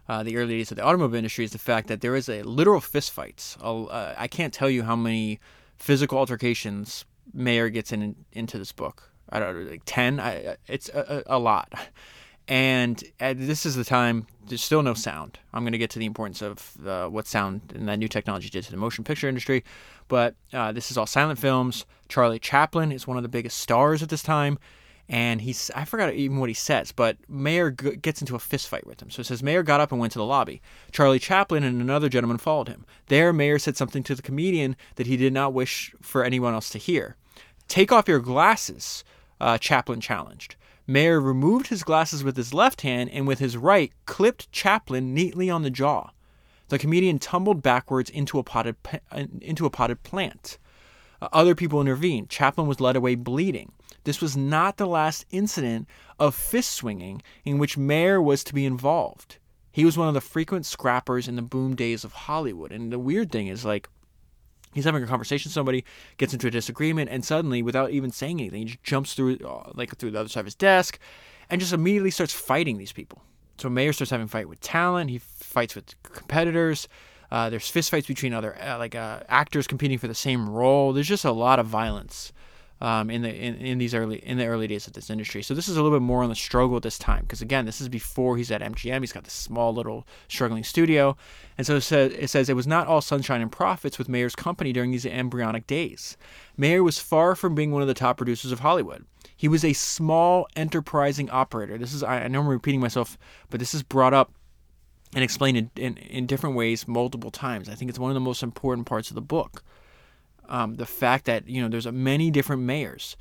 uh, the early days of the automobile industry is the fact that there is a literal fistfights. Uh, I can't tell you how many physical altercations Mayer gets in into this book. I don't know, like ten. I, it's a, a, lot. And this is the time. There's still no sound. I'm going to get to the importance of uh, what sound and that new technology did to the motion picture industry. But uh, this is all silent films. Charlie Chaplin is one of the biggest stars at this time and he's I forgot even what he says, but Mayer g- gets into a fist fight with him. So it says Mayer got up and went to the lobby. Charlie Chaplin and another gentleman followed him. There, Mayer said something to the comedian that he did not wish for anyone else to hear. Take off your glasses, uh, Chaplin challenged. Mayer removed his glasses with his left hand and with his right clipped Chaplin neatly on the jaw. The comedian tumbled backwards into a potted into a potted plant. Uh, other people intervened. Chaplin was led away bleeding. This was not the last incident of fist swinging in which Mayer was to be involved. He was one of the frequent scrappers in the boom days of Hollywood. And the weird thing is, like, he's having a conversation with somebody, gets into a disagreement, and suddenly, without even saying anything, he just jumps through, uh, like, through the other side of his desk, and just immediately starts fighting these people. So Mayer starts having a fight with talent. He fights with competitors. Uh, there's fistfights between other uh, like uh, actors competing for the same role. There's just a lot of violence um, in the in, in these early in the early days of this industry. So this is a little bit more on the struggle at this time because again, this is before he's at MGM. He's got this small little struggling studio, and so it says it, says it was not all sunshine and profits with Mayer's company during these embryonic days. Mayer was far from being one of the top producers of Hollywood. He was a small, enterprising operator. This is I, I know I'm repeating myself, but this is brought up and explained in, in, in different ways multiple times. I think it's one of the most important parts of the book um, the fact that you know there's many different mayors.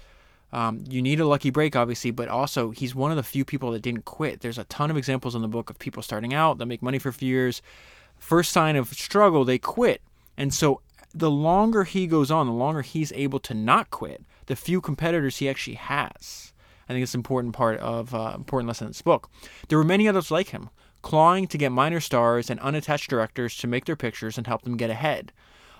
Um, you need a lucky break, obviously, but also he's one of the few people that didn't quit. There's a ton of examples in the book of people starting out, they make money for a few years. First sign of struggle, they quit. And so the longer he goes on, the longer he's able to not quit, the few competitors he actually has. I think it's an important part of uh, important lesson in this book. There were many others like him, clawing to get minor stars and unattached directors to make their pictures and help them get ahead.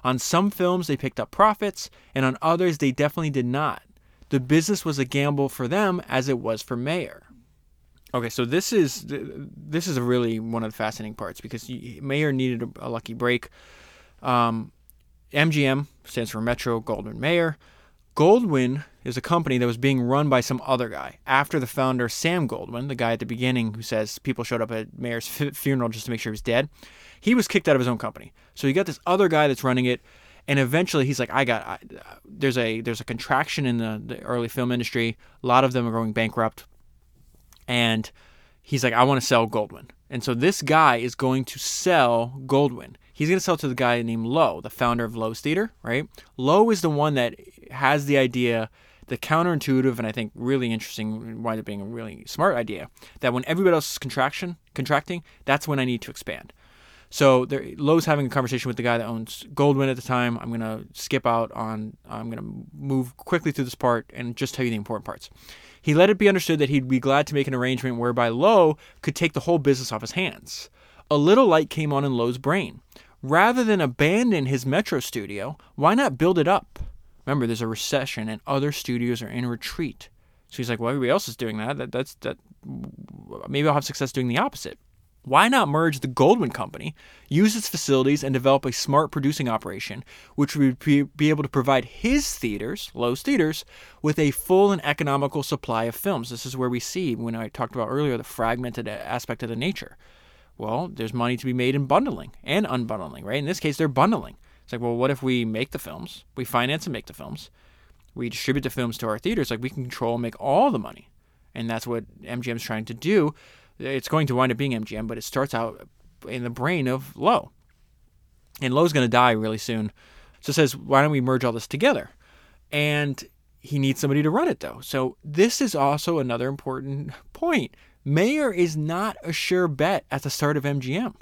On some films, they picked up profits, and on others, they definitely did not. The business was a gamble for them as it was for Mayer. Okay, so this is this is really one of the fascinating parts because Mayer needed a, lucky break. Um, MGM stands for Metro Goldwyn Mayer. Goldwyn is a company that was being run by some other guy. After the founder, Sam Goldwyn, the guy at the beginning who says people showed up at Mayer's (laughs) funeral just to make sure he was dead, he was kicked out of his own company. So you got this other guy that's running it, and eventually he's like, I got I, there's a there's a contraction in the, the early film industry. A lot of them are going bankrupt, and he's like, I want to sell Goldwyn. And so this guy is going to sell Goldwyn. He's going to sell to the guy named Loew, the founder of Loew's Theater, right? Loew is the one that has the idea, the counterintuitive and I think really interesting, wind up being a really smart idea, that when everybody else is contraction, contracting, that's when I need to expand. So there, Loew's having a conversation with the guy that owns Goldwyn at the time. I'm gonna skip out on. I'm gonna move quickly through this part and just tell you the important parts. He let it be understood that he'd be glad to make an arrangement whereby Loew could take the whole business off his hands. A little light came on in Loew's brain. Rather than abandon his Metro studio, why not build it up? Remember, there's a recession and other studios are in retreat. So he's like, well, everybody else is doing that. that that's that. Maybe I'll have success doing the opposite. Why not merge the Goldwyn Company, use its facilities, and develop a smart producing operation, which would be able to provide his theaters, Loew's theaters, with a full and economical supply of films? This is where we see, when I talked about earlier, the fragmented aspect of the nature. Well, there's money to be made in bundling and unbundling, right? In this case, they're bundling. It's like, well, what if we make the films, we finance and make the films, we distribute the films to our theaters, like we can control and make all the money. And that's what MGM's trying to do it's going to wind up being MGM, but it starts out in the brain of Loew. And Loew's going to die really soon. So says, why don't we merge all this together? And he needs somebody to run it, though. So this is also another important point. Mayer is not a sure bet at the start of MGM.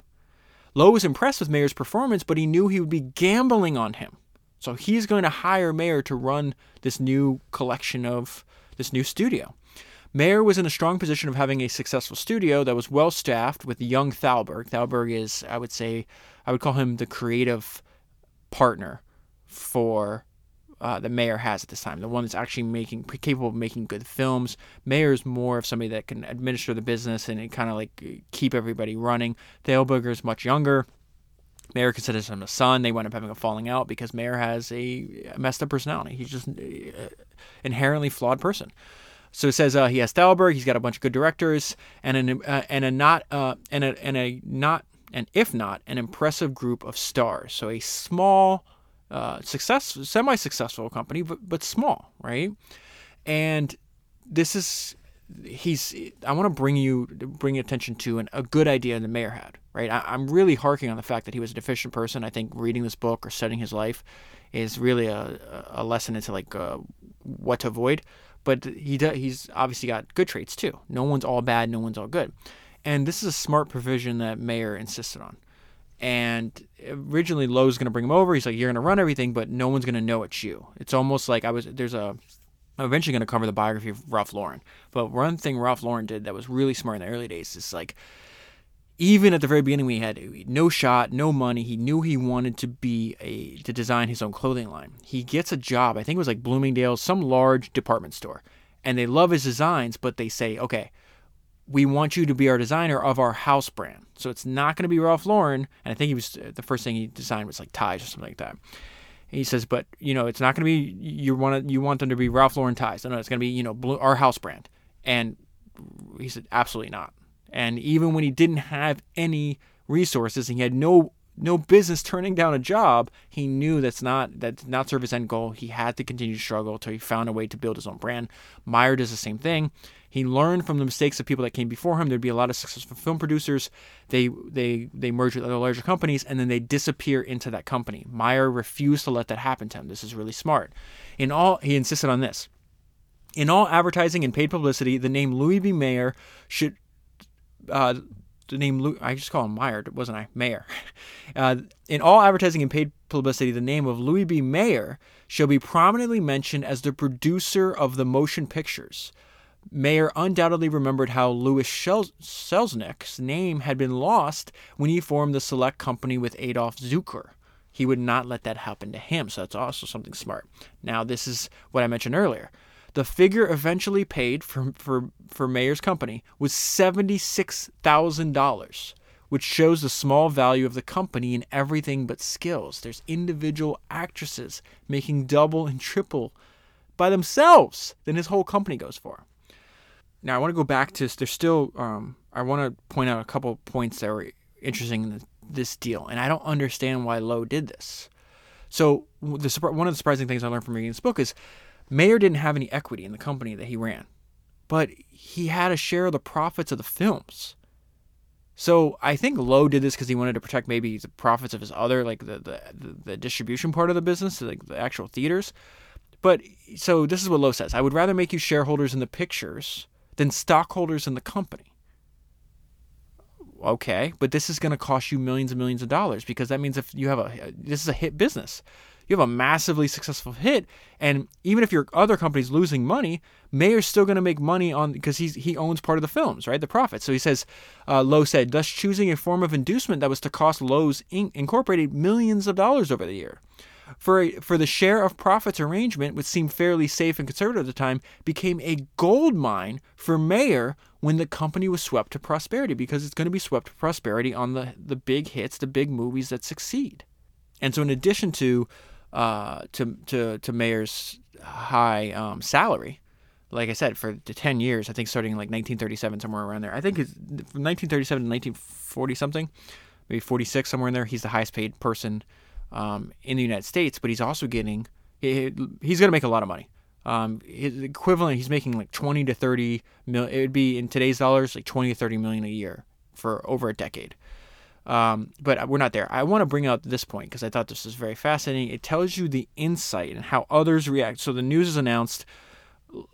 Loew was impressed with Mayer's performance, but he knew he would be gambling on him. So he's going to hire Mayer to run this new collection of this new studio. Mayer was in a strong position of having a successful studio that was well staffed with young Thalberg. Thalberg is, I would say, I would call him the creative partner for uh, Mayer has at this time. The one that's actually making capable of making good films. Mayer is more of somebody that can administer the business and kind of like keep everybody running. Thalberg is much younger. Mayer considers him a son. They wind up having a falling out because Mayer has a messed up personality. He's just an uh, inherently flawed person. So it says uh, he has Thalberg. He's got a bunch of good directors and an uh, and a not uh, and a and a not and if not an impressive group of stars. So a small, uh, success semi-successful company, but but small, right? And this is he's. I want to bring you bring attention to an, a good idea the Mayer had, right? I, am really harking on the fact that he was a deficient person. I think reading this book or studying his life is really a, a lesson into like uh, what to avoid but he does, he's obviously got good traits too. No one's all bad, no one's all good. And this is a smart provision that Mayer insisted on. And originally Loew's going to bring him over. He's like, "You're going to run everything, but no one's going to know it's you." It's almost like I was there's a I'm eventually going to cover the biography of Ralph Lauren. But one thing Ralph Lauren did that was really smart in the early days is like even at the very beginning, we had no shot, no money. He knew he wanted to be a to design his own clothing line. He gets a job. I think it was like Bloomingdale's, some large department store, and they love his designs, but they say, okay, we want you to be our designer of our house brand. So it's not going to be Ralph Lauren. And I think he was uh, the first thing he designed was like ties or something like that. And he says, but you know, it's not going to be you want to, you want them to be Ralph Lauren ties. No, no, it's going to be you know our house brand. And he said, absolutely not. And even when he didn't have any resources and he had no no business turning down a job, he knew that's not that did not serve his end goal. He had to continue to struggle until he found a way to build his own brand. Mayer does the same thing. He learned from the mistakes of people that came before him. There'd be a lot of successful film producers. They they they merge with other larger companies and then they disappear into that company. Mayer refused to let that happen to him. This is really smart. In all, he insisted on this. In all advertising and paid publicity, the name Louis B. Mayer should. Uh, the name Louis, I just call him Meyer, wasn't I? Mayer. (laughs) Uh, in all advertising and paid publicity, the name of Louis B. Mayer shall be prominently mentioned as the producer of the motion pictures. Mayer undoubtedly remembered how Lewis Selznick's name had been lost when he formed the Select Company with Adolf Zukor. He would not let that happen to him, so that's also something smart. Now, this is what I mentioned earlier. The figure eventually paid for, for, for Mayer's company was $76,000, which shows the small value of the company in everything but skills. There's individual actresses making double and triple by themselves than his whole company goes for. Now, I want to go back to, there's still, um, I want to point out a couple points that were interesting in this deal, and I don't understand why Loew did this. So, the, one of the surprising things I learned from reading this book is Mayer didn't have any equity in the company that he ran, but he had a share of the profits of the films. So I think Loew did this because he wanted to protect maybe the profits of his other, like the, the, the distribution part of the business, like the actual theaters. But so this is what Loew says: I would rather make you shareholders in the pictures than stockholders in the company. Okay, but this is going to cost you millions and millions of dollars because that means if you have a this is a hit business you have a massively successful hit, and even if your other company's losing money, Mayer's still going to make money on because he's he owns part of the films, right? The profit. So he says, uh, Loew said, thus choosing a form of inducement that was to cost Loew's Inc. Incorporated millions of dollars over the year. For, a, for the share of profits arrangement, which seemed fairly safe and conservative at the time, became a gold mine for Mayer when the company was swept to prosperity because it's going to be swept to prosperity on the, the big hits, the big movies that succeed. And so, in addition to uh, to to to Mayer's high um, salary. Like I said, for the ten years, I think starting in like 1937, somewhere around there. I think it's from 1937 to 1940 something, maybe 46 somewhere in there. He's the highest paid person um, in the United States, but he's also getting he, he's going to make a lot of money. Um, his equivalent, he's making like 20 to 30 mil. It would be in today's dollars like 20 to 30 million a year for over a decade. Um, but we're not there. I want to bring out this point because I thought this was very fascinating. It tells you the insight and how others react. So the news is announced.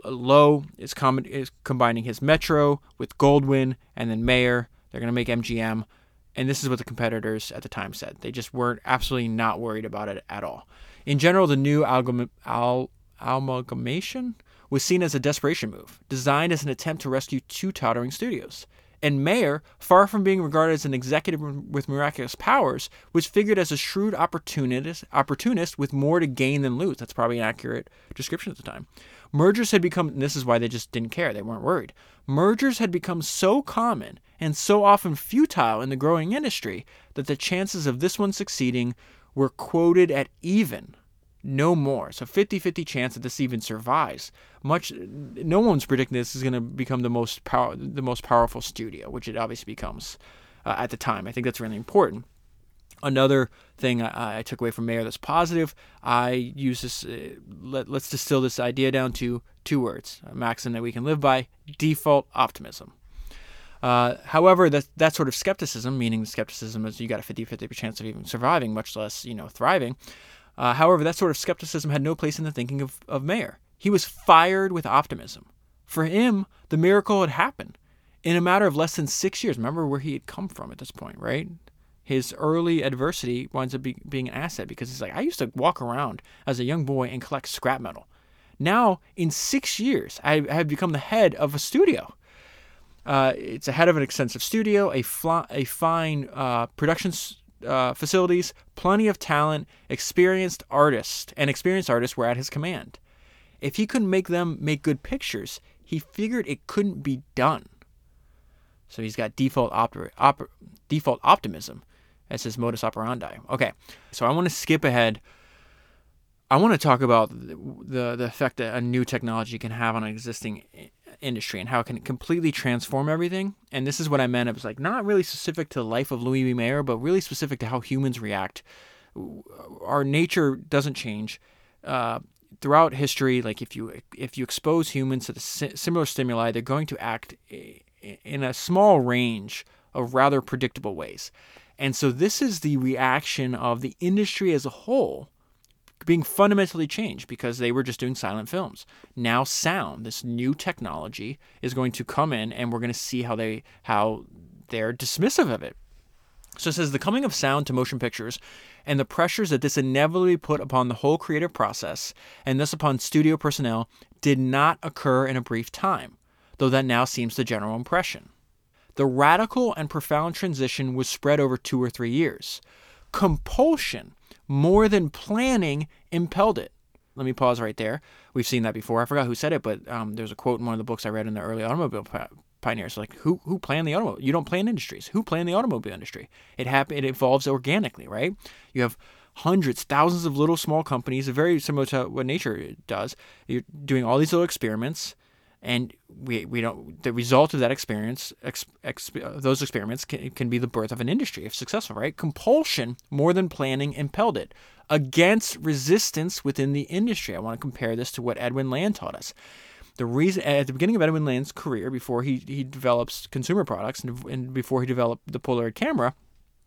Loew is, com- is combining his Metro with Goldwyn and then Mayer. They're going to make MGM. And this is what the competitors at the time said. They just weren't absolutely not worried about it at all. In general, the new al- amalgamation was seen as a desperation move, designed as an attempt to rescue two tottering studios and Mayer, far from being regarded as an executive with miraculous powers, was figured as a shrewd opportunist, opportunist with more to gain than lose. That's probably an accurate description at the time. Mergers had become, and this is why they just didn't care, they weren't worried. Mergers had become so common and so often futile in the growing industry that the chances of this one succeeding were quoted at even no more. So 50-50 chance that this even survives. Much no one's predicting this is going to become the most power the most powerful studio, which it obviously becomes uh, at the time. I think that's really important. Another thing I, I, took away from Mayer that's positive, I use this. Uh, let, let's distill this idea down to two words: a maxim that we can live by: default optimism. Uh, however, that that sort of skepticism, meaning skepticism is you got a 50-50 chance of even surviving, much less you know thriving. Uh, however, that sort of skepticism had no place in the thinking of, of Mayer. He was fired with optimism. For him, the miracle had happened in a matter of less than six years. Remember where he had come from at this point, right? His early adversity winds up be, being an asset because he's like, I used to walk around as a young boy and collect scrap metal. Now, in six years, I have become the head of a studio. Uh, it's a head of an extensive studio, a, a fine uh, production uh, facilities, plenty of talent, experienced artists, and experienced artists were at his command. If he couldn't make them make good pictures, he figured it couldn't be done. So he's got default op- default optimism as his modus operandi. Okay, so I want to skip ahead. I want to talk about the, the, the effect that a new technology can have on an existing industry and how it can completely transform everything. And this is what I meant. It was like not really specific to the life of Louis B. Mayer, but really specific to how humans react. Our nature doesn't change. Uh, throughout history, like if you if you expose humans to the similar stimuli, they're going to act in a small range of rather predictable ways. And so this is the reaction of the industry as a whole being fundamentally changed because they were just doing silent films. Now sound, this new technology is going to come in and we're going to see how they how they're dismissive of it. So it says the coming of sound to motion pictures and the pressures that this inevitably put upon the whole creative process and thus upon studio personnel did not occur in a brief time, though that now seems the general impression. The radical and profound transition was spread over two or three years. Compulsion, more than planning, impelled it. Let me pause right there. We've seen that before. I forgot who said it, but um, there's a quote in one of the books I read in the early automobile pioneers. Like who who plan the automobile? You don't plan industries. Who plan the automobile industry? It happen. It evolves organically, right? You have hundreds, thousands of little small companies, very similar to what nature does. You're doing all these little experiments, and we we don't. The result of that experience, ex, ex, those experiments can, can be the birth of an industry if successful, right? Compulsion more than planning impelled it against resistance within the industry. I want to compare this to what Edwin Land taught us the reason at the beginning of Edwin Land's career, before he he develops consumer products and, and before he developed the Polaroid camera,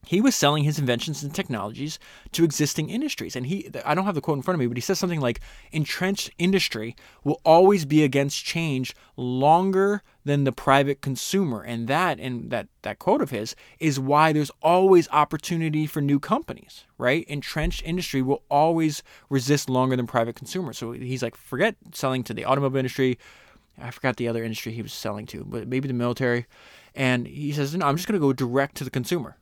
he was selling his inventions and technologies to existing industries. And he, I don't have the quote in front of me, but he says something like entrenched industry will always be against change longer than the private consumer. And that, and that, that quote of his is why there's always opportunity for new companies, right? Entrenched industry will always resist longer than private consumers. So he's like, forget selling to the automobile industry. I forgot the other industry he was selling to, but maybe the military. And he says, no, I'm just going to go direct to the consumer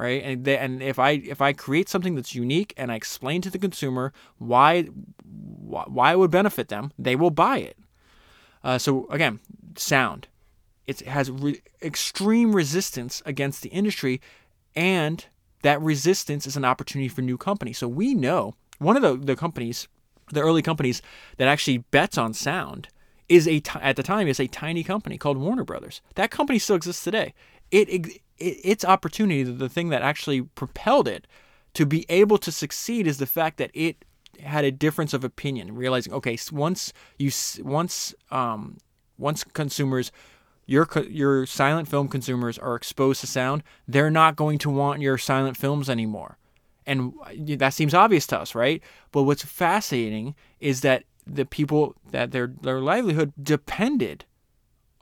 right? And they, and if I if I create something that's unique and I explain to the consumer why why it would benefit them, they will buy it. Uh, so again, sound, it has re- extreme resistance against the industry, and that resistance is an opportunity for new companies. So we know one of the, the companies, the early companies that actually bets on sound is a t- at the time is a tiny company called Warner Brothers. That company still exists today. It, it its opportunity, the thing that actually propelled it to be able to succeed, is the fact that it had a difference of opinion, realizing okay, once you once um, once consumers your your silent film consumers are exposed to sound, they're not going to want your silent films anymore. And that seems obvious to us, right? But what's fascinating is that the people that their their livelihood depended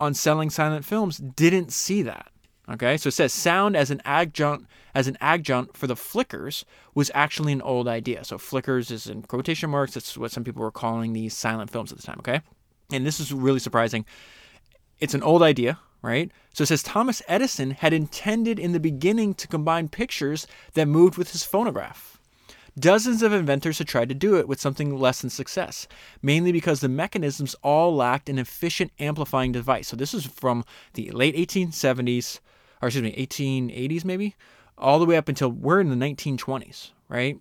on selling silent films didn't see that. Okay, so it says sound as an adjunct as an adjunct for the flickers was actually an old idea. So flickers is in quotation marks. That's what some people were calling these silent films at the time. Okay, and this is really surprising. It's an old idea, right? So it says Thomas Edison had intended in the beginning to combine pictures that moved with his phonograph. Dozens of inventors had tried to do it with something less than success, mainly because the mechanisms all lacked an efficient amplifying device. So this is from the late 1870s or excuse me, 1880s maybe, all the way up until we're in the 1920s, right?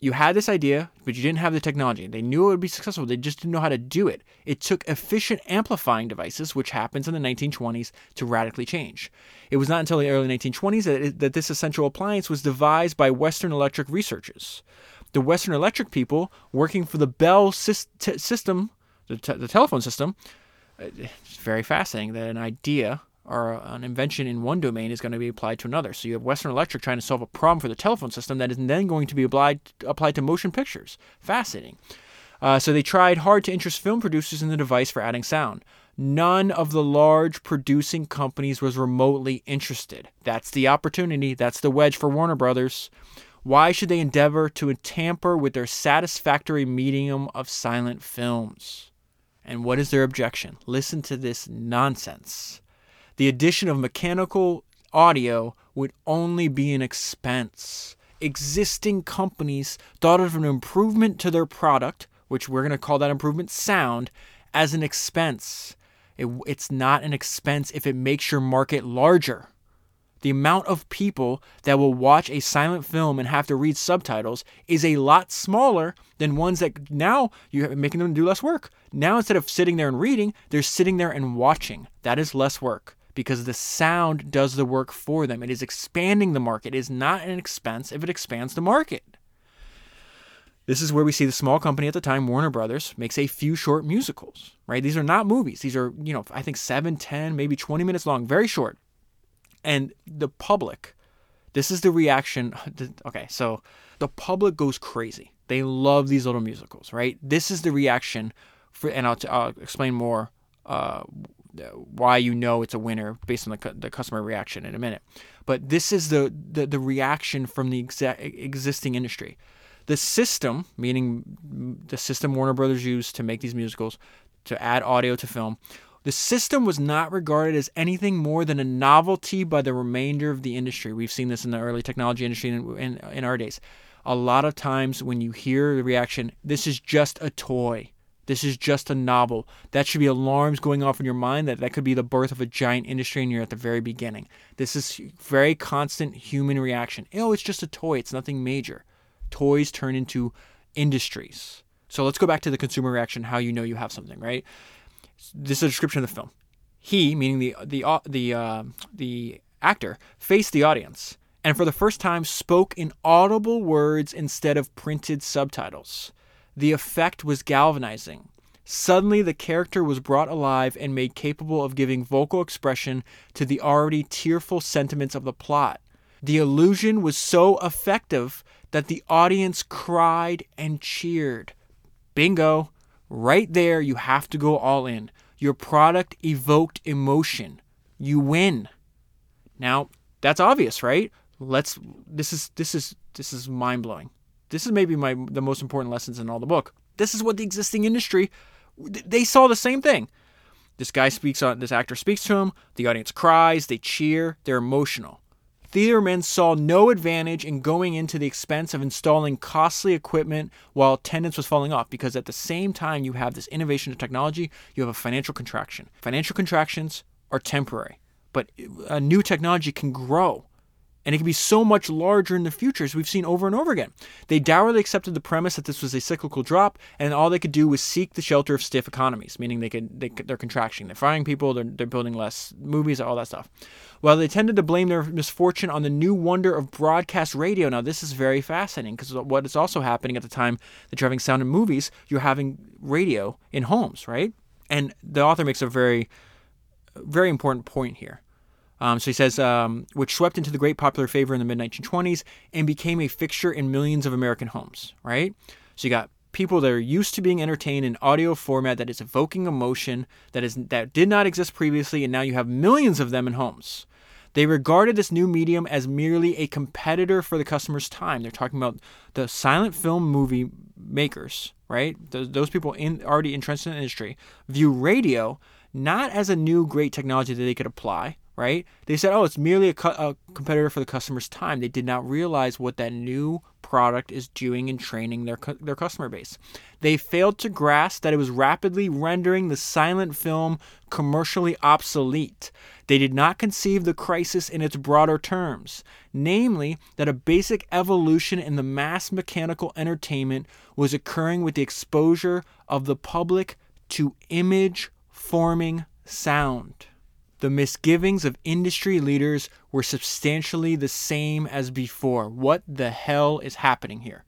You had this idea, but you didn't have the technology. They knew it would be successful, they just didn't know how to do it. It took efficient amplifying devices, which happens in the 1920s, to radically change. It was not until the early 1920s that, it, that this essential appliance was devised by Western Electric researchers. The Western Electric people, working for the Bell system, the, te- the telephone system, uh, it's very fascinating that an idea or an invention in one domain is going to be applied to another. So you have Western Electric trying to solve a problem for the telephone system that is then going to be applied applied to motion pictures. Fascinating. Uh, so they tried hard to interest film producers in the device for adding sound. None of the large producing companies was remotely interested. That's the opportunity. That's the wedge for Warner Brothers. Why should they endeavor to tamper with their satisfactory medium of silent films? And what is their objection? Listen to this nonsense the addition of mechanical audio would only be an expense. Existing companies thought of an improvement to their product, which we're going to call that improvement sound, as an expense. It, it's not an expense if it makes your market larger. The amount of people that will watch a silent film and have to read subtitles is a lot smaller than ones that now you're making them do less work. Now, instead of sitting there and reading, they're sitting there and watching. That is less work because the sound does the work for them. It is expanding the market. It is not an expense if it expands the market. This is where we see the small company at the time, Warner Brothers, makes a few short musicals, right? These are not movies. These are, you know, I think 7, 10, maybe 20 minutes long, very short. And the public, this is the reaction. (laughs) Okay, so the public goes crazy. They love these little musicals, right? This is the reaction for, and I'll, I'll explain more uh, why you know it's a winner based on the, the customer reaction in a minute. But this is the, the, the reaction from the exa- existing industry. The system, meaning the system Warner Brothers used to make these musicals, to add audio to film, the system was not regarded as anything more than a novelty by the remainder of the industry. We've seen this in the early technology industry in, in, in our days. A lot of times when you hear the reaction, this is just a toy. This is just a novel. That should be alarms going off in your mind that that could be the birth of a giant industry and you're at the very beginning. This is very constant human reaction. Oh, it's just a toy. It's nothing major. Toys turn into industries. So let's go back to the consumer reaction, how you know you have something, right? This is a description of the film. He, meaning the the uh, the uh, the actor, faced the audience and for the first time spoke in audible words instead of printed subtitles. The effect was galvanizing. Suddenly, the character was brought alive and made capable of giving vocal expression to the already tearful sentiments of the plot. The illusion was so effective that the audience cried and cheered. Bingo! Right there, you have to go all in. Your product evoked emotion. You win. Now, that's obvious, right? Let's this is this is this is mind-blowing. This is maybe my the most important lessons in all the book. This is what the existing industry they saw the same thing. This guy speaks on this actor speaks to him, the audience cries, they cheer, they're emotional. Theater men saw no advantage in going into the expense of installing costly equipment while attendance was falling off because at the same time you have this innovation of technology, you have a financial contraction. Financial contractions are temporary, but a new technology can grow and it can be so much larger in the future as we've seen over and over again. They dourly accepted the premise that this was a cyclical drop, and all they could do was seek the shelter of stiff economies, meaning they could they, they're contracting, they're firing people, they're, they're building less movies, all that stuff. While they tended to blame their misfortune on the new wonder of broadcast radio. Now, this is very fascinating because what is also happening at the time that you're having sound in movies, you're having radio in homes, right? And the author makes a very, very important point here. Um, so he says, um, which swept into the great popular favor in the mid 1920s and became a fixture in millions of American homes, right? So you got people that are used to being entertained in audio format that is evoking emotion that is that did not exist previously, and now you have millions of them in homes. They regarded this new medium as merely a competitor for the customer's time. They're talking about the silent film movie makers, right? Those, those people in already entrenched in the industry view radio not as a new great technology that they could apply, right? They said, oh, it's merely a, a, competitor for the customer's time. They did not realize what that new product is doing in training their, their customer base. They failed to grasp that it was rapidly rendering the silent film commercially obsolete. They did not conceive the crisis in its broader terms, namely, that a basic evolution in the mass mechanical entertainment was occurring with the exposure of the public to image forming sound. The misgivings of industry leaders were substantially the same as before. What the hell is happening here?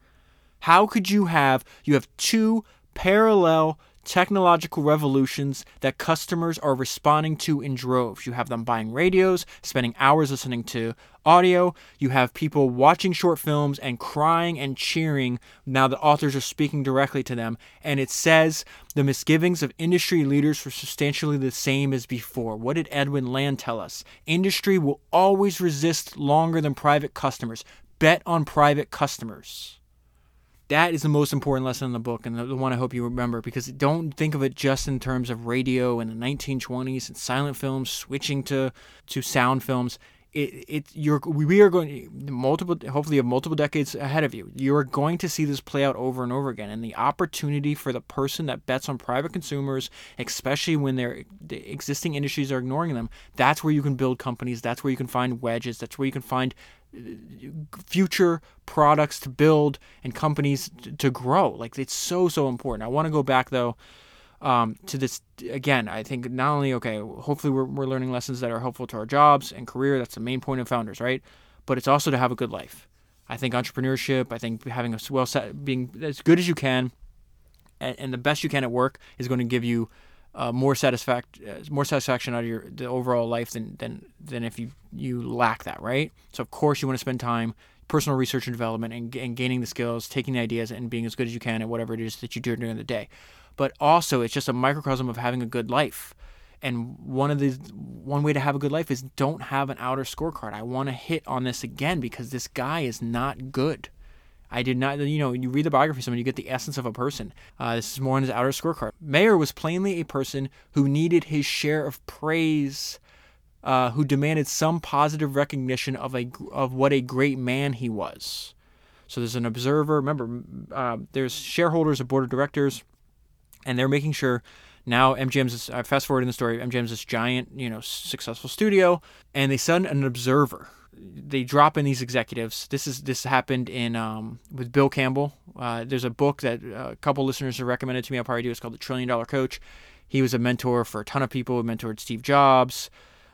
How could you have you have two parallel technological revolutions that customers are responding to in droves. You have them buying radios, spending hours listening to audio. You have people watching short films and crying and cheering. Now the authors are speaking directly to them. And it says the misgivings of industry leaders were substantially the same as before. What did Edwin Land tell us? Industry will always resist longer than private customers. Bet on private customers. That is the most important lesson in the book, and the, one I hope you remember. Because don't think of it just in terms of radio in the 1920s and silent films switching to to sound films. It, it you're we are going multiple hopefully you have multiple decades ahead of you. You are going to see this play out over and over again, and the opportunity for the person that bets on private consumers, especially when their the existing industries are ignoring them, that's where you can build companies. That's where you can find wedges. That's where you can find uh, future products to build and companies to grow. Like it's so so important. I want to go back though um, to this again. I think not only okay, hopefully we're we're learning lessons that are helpful to our jobs and career. That's the main point of founders, right? But it's also to have a good life. I think entrepreneurship. I think having a well set, being as good as you can, and, and the best you can at work is going to give you uh, more satisfact uh, more satisfaction out of your the overall life than than than if you you lack that right so of course you want to spend time personal research and development and, and gaining the skills, taking the ideas, and being as good as you can at whatever it is that you do during the day. But also, it's just a microcosm of having a good life. And one of the one way to have a good life is don't have an outer scorecard. I want to hit on this again because this guy is not good. I did not, you know, you read the biography of someone, you get the essence of a person. Uh, this is more on his outer scorecard. Mayer was plainly a person who needed his share of praise, uh, who demanded some positive recognition of a of what a great man he was. So there's an observer. Remember, uh, there's shareholders, a board of directors, and they're making sure now MGM's uh, fast forward in the story. MGM's this giant, you know, successful studio, and they send an observer they drop in these executives. This is this happened in um, with Bill Campbell. Uh, there's a book that uh, a couple listeners have recommended to me. I'll probably do. It's called The Trillion Dollar Coach. He was a mentor for a ton of people. He mentored Steve Jobs.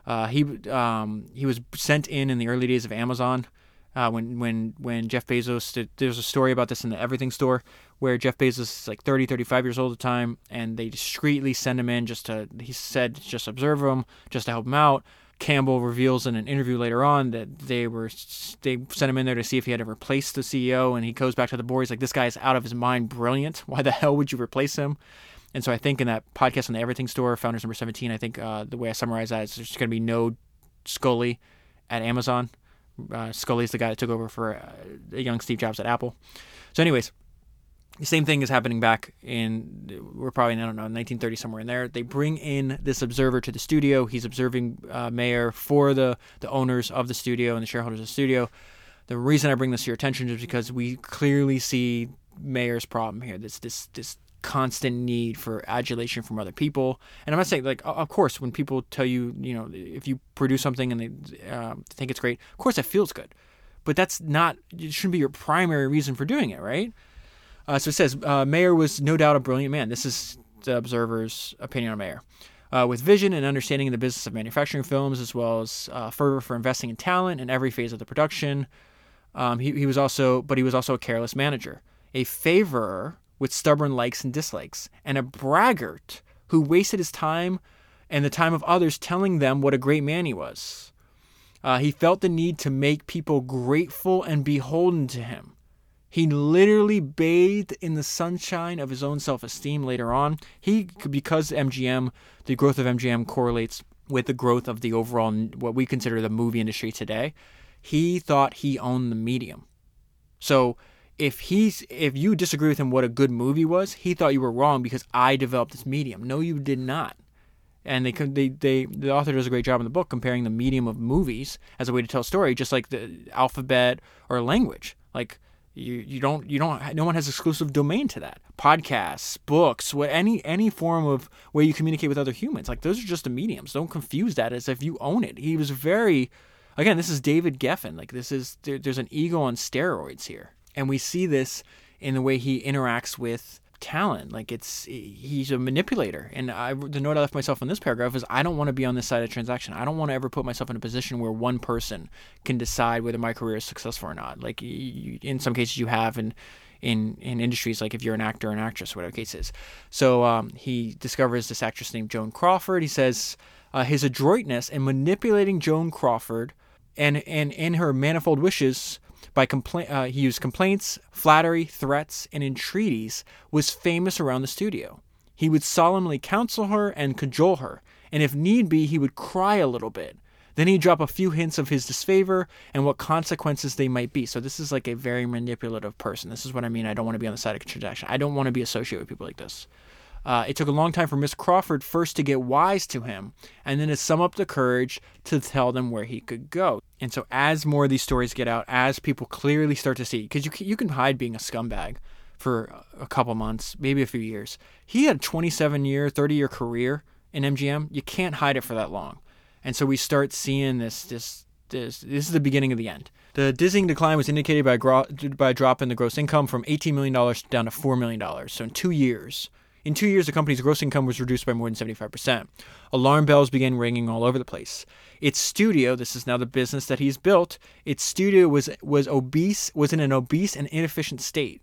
Uh, he um, he was sent in in the early days of Amazon. Uh, when when when Jeff Bezos did, there's a story about this in the Everything store where Jeff Bezos is like 30 35 years old at the time and they discreetly send him in just to he said just observe him just to help him out Campbell reveals in an interview later on that they were they sent him in there to see if he had to replace the CEO, and he goes back to the board. He's like, "This guy is out of his mind, brilliant. (laughs) Why the hell would you replace him?" And so I think in that podcast on the Everything Store, Founders Number Seventeen, I think uh, the way I summarize that is there's going to be no Sculley at Amazon. Uh, Sculley is the guy that took over for uh, young Steve Jobs at Apple. So, anyways, the same thing is happening back in we're probably I don't know 1930 somewhere in there. They bring in this observer to the studio. He's observing uh, Mayer for the the owners of the studio and the shareholders of the studio. The reason I bring this to your attention is because we clearly see Mayer's problem here. This this this constant need for adulation from other people. And I'm not saying like of course when people tell you you know if you produce something and they uh, think it's great, of course it feels good. But that's not it shouldn't be your primary reason for doing it, right? Uh, so it says uh, Mayer was no doubt a brilliant man. This is the Observer's opinion on Mayer. Uh, with vision and understanding in the business of manufacturing films, as well as uh, fervor for investing in talent in every phase of the production. Um, he, he was also, but he was also a careless manager, a favorer with stubborn likes and dislikes, and a braggart who wasted his time and the time of others telling them what a great man he was. Uh, he felt the need to make people grateful and beholden to him. He literally bathed in the sunshine of his own self esteem later on. He, because MGM, the growth of MGM correlates with the growth of the overall, what we consider the movie industry today, he thought he owned the medium. So if he's if you disagree with him what a good movie was, he thought you were wrong because I developed this medium. No, you did not. And they they they the author does a great job in the book comparing the medium of movies as a way to tell a story, just like the alphabet or language. Like you you don't you don't no one has exclusive domain to that. Podcasts, books, what any any form of way you communicate with other humans. Like those are just the mediums. Don't confuse that as if you own it. He was very again, this is David Geffen. Like this is there, there's an ego on steroids here. And we see this in the way he interacts with talent. Like it's he's a manipulator. And I, the note I left myself in this paragraph is I don't want to be on this side of transaction. I don't want to ever put myself in a position where one person can decide whether my career is successful or not. Like you, in some cases you have in in in industries like if you're an actor or an actress, whatever case is. So um, he discovers this actress named Joan Crawford. He says uh, his adroitness in manipulating Joan Crawford and and in her manifold wishes by compla- uh, he used complaints, flattery, threats, and entreaties, was famous around the studio. He would solemnly counsel her and cajole her, and if need be, he would cry a little bit. Then he'd drop a few hints of his disfavor and what consequences they might be. So this is like a very manipulative person. This is what I mean. I don't want to be on the side of transaction. I don't want to be associated with people like this. Uh, it took a long time for Miss Crawford first to get wise to him, and then to sum up the courage to tell them where he could go. And so, as more of these stories get out, as people clearly start to see, because you you can hide being a scumbag for a couple months, maybe a few years. He had a 27 year, 30 year career in MGM. You can't hide it for that long. And so we start seeing this this this this is the beginning of the end. The dizzying decline was indicated by, gro- by a drop in the gross income from $18 million down to $4 million. So in two years, in two years, the company's gross income was reduced by more than 75%. Alarm bells began ringing all over the place. Its studio, this is now the business that he's built, its studio was, was obese, was in an obese and inefficient state.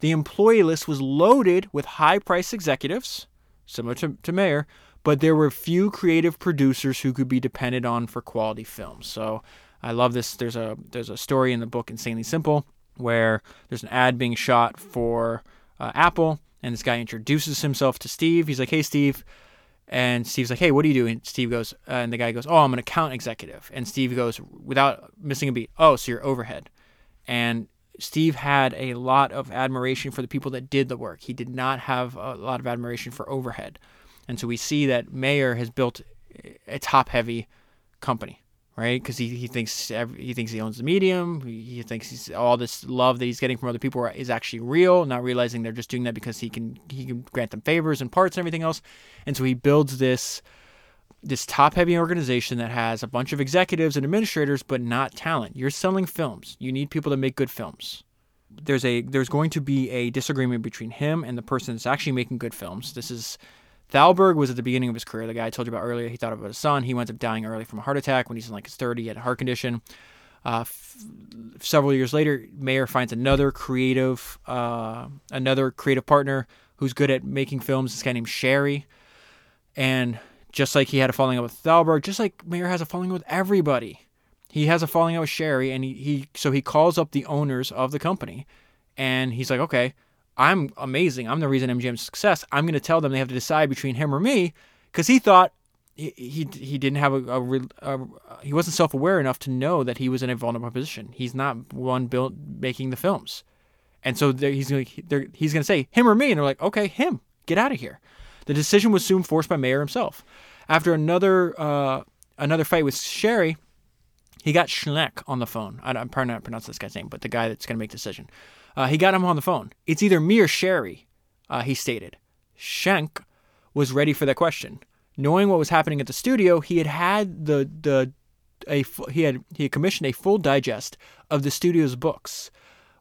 The employee list was loaded with high priced executives, similar to, to Mayer, but there were few creative producers who could be depended on for quality films. So I love this. There's a there's a story in the book Insanely Simple where there's an ad being shot for uh, Apple, and this guy introduces himself to Steve. He's like, "Hey, Steve," and Steve's like, "Hey, what do you do?" And Steve goes, uh, and the guy goes, "Oh, I'm an account executive." And Steve goes, without missing a beat, "Oh, so you're overhead," and Steve had a lot of admiration for the people that did the work. He did not have a lot of admiration for overhead. And so we see that Mayer has built a top heavy company, right? Because he, he thinks every, he thinks he owns the medium. He, he thinks he's all this love that he's getting from other people is actually real, not realizing they're just doing that because he can he can grant them favors and parts and everything else. And so he builds this this top heavy organization that has a bunch of executives and administrators but not talent. You're selling films. You need people to make good films. There's a there's going to be a disagreement between him and the person that's actually making good films. This is Thalberg was at the beginning of his career. The guy I told you about earlier, he thought about his son. He winds up dying early from a heart attack when he's in like his 30. He had a heart condition. Uh, f- several years later, Mayer finds another creative, uh, another creative partner who's good at making films. This guy named Schary, and just like he had a falling out with Thalberg, just like Mayer has a falling out with everybody. He has a falling out with Schary, and he, he so he calls up the owners of the company, and he's like, okay, I'm amazing. I'm the reason MGM's success. I'm going to tell them they have to decide between him or me, because he thought he, he he didn't have a, a, a he wasn't self aware enough to know that he was in a vulnerable position. He's not one built making the films, and so he's gonna, he's going to say him or me, and they're like, okay, him, get out of here. The decision was soon forced by Mayer himself. After another uh, another fight with Schary, he got Schneck on the phone. I, am probably not pronouncing this guy's name, but the guy that's going to make the decision. Uh, he got him on the phone. It's either me or Schary, uh, he stated. Schenck was ready for that question. Knowing what was happening at the studio, he had had the the a he had he had commissioned a full digest of the studio's books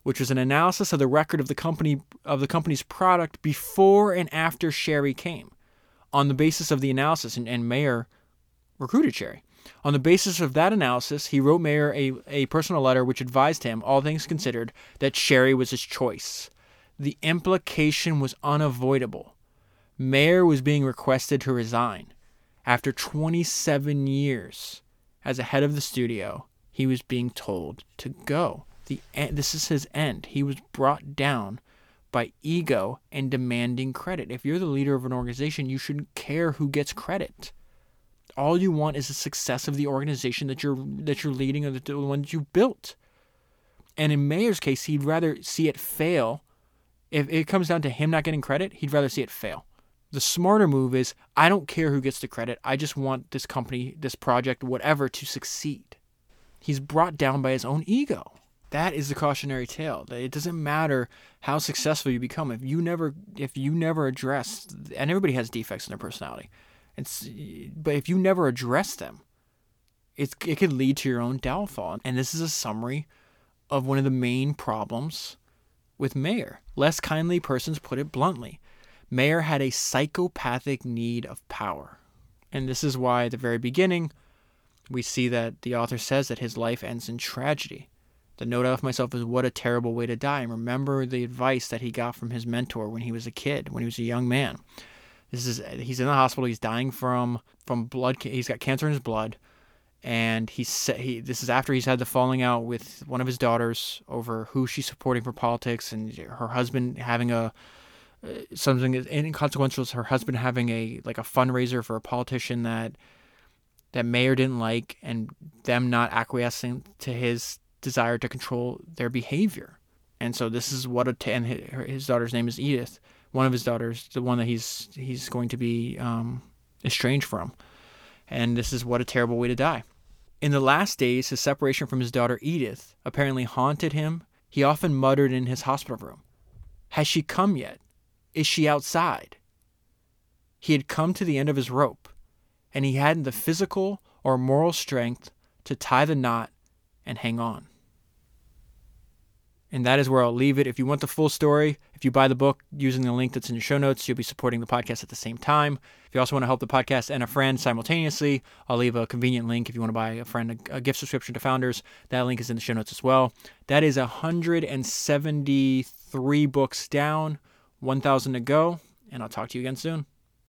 which was an analysis of the record of the company of the company's product before and after Schary came. On the basis of the analysis, and, and Mayer recruited Schary. On the basis of that analysis, he wrote Mayer a, a personal letter which advised him, all things considered, that Schary was his choice. The implication was unavoidable. Mayer was being requested to resign. After 27 years as a head of the studio, he was being told to go the this is his end. He was brought down by ego and demanding credit. If you're the leader of an organization, you shouldn't care who gets credit. All you want is the success of the organization that you're that you're leading or the ones you built. And in Mayer's case, he'd rather see it fail. If it comes down to him not getting credit, he'd rather see it fail. The smarter move is I don't care who gets the credit. I just want this company, this project, whatever to succeed. He's brought down by his own ego. That is the cautionary tale. It doesn't matter how successful you become if you never if you never address and everybody has defects in their personality. But if you never address them, it it could lead to your own downfall. And this is a summary of one of the main problems with Mayer. Less kindly persons put it bluntly. Mayer had a psychopathic need of power. And this is why at the very beginning we see that the author says that his life ends in tragedy. The note I left myself is what a terrible way to die. And remember the advice that he got from his mentor when he was a kid, when he was a young man. This is he's in the hospital. He's dying from from blood. He's got cancer in his blood, and he's he. This is after he's had the falling out with one of his daughters over who she's supporting for politics, and her husband having a uh, something inconsequential is her husband having a like a fundraiser for a politician that that Mayer didn't like, and them not acquiescing to his desire to control their behavior. And so this is what a and his daughter's name is Edith, one of his daughters, the one that he's he's going to be um, estranged from. And this is what a terrible way to die. In the last days, his separation from his daughter Edith apparently haunted him. He often muttered in his hospital room, Has she come yet? Is she outside? He had come to the end of his rope, and he hadn't the physical or moral strength to tie the knot and hang on. And that is where I'll leave it. If you want the full story, if you buy the book using the link that's in the show notes, you'll be supporting the podcast at the same time. If you also want to help the podcast and a friend simultaneously, I'll leave a convenient link if you want to buy a friend a, gift subscription to Founders. That link is in the show notes as well. That is 173 books down, 1,000 to go, and I'll talk to you again soon.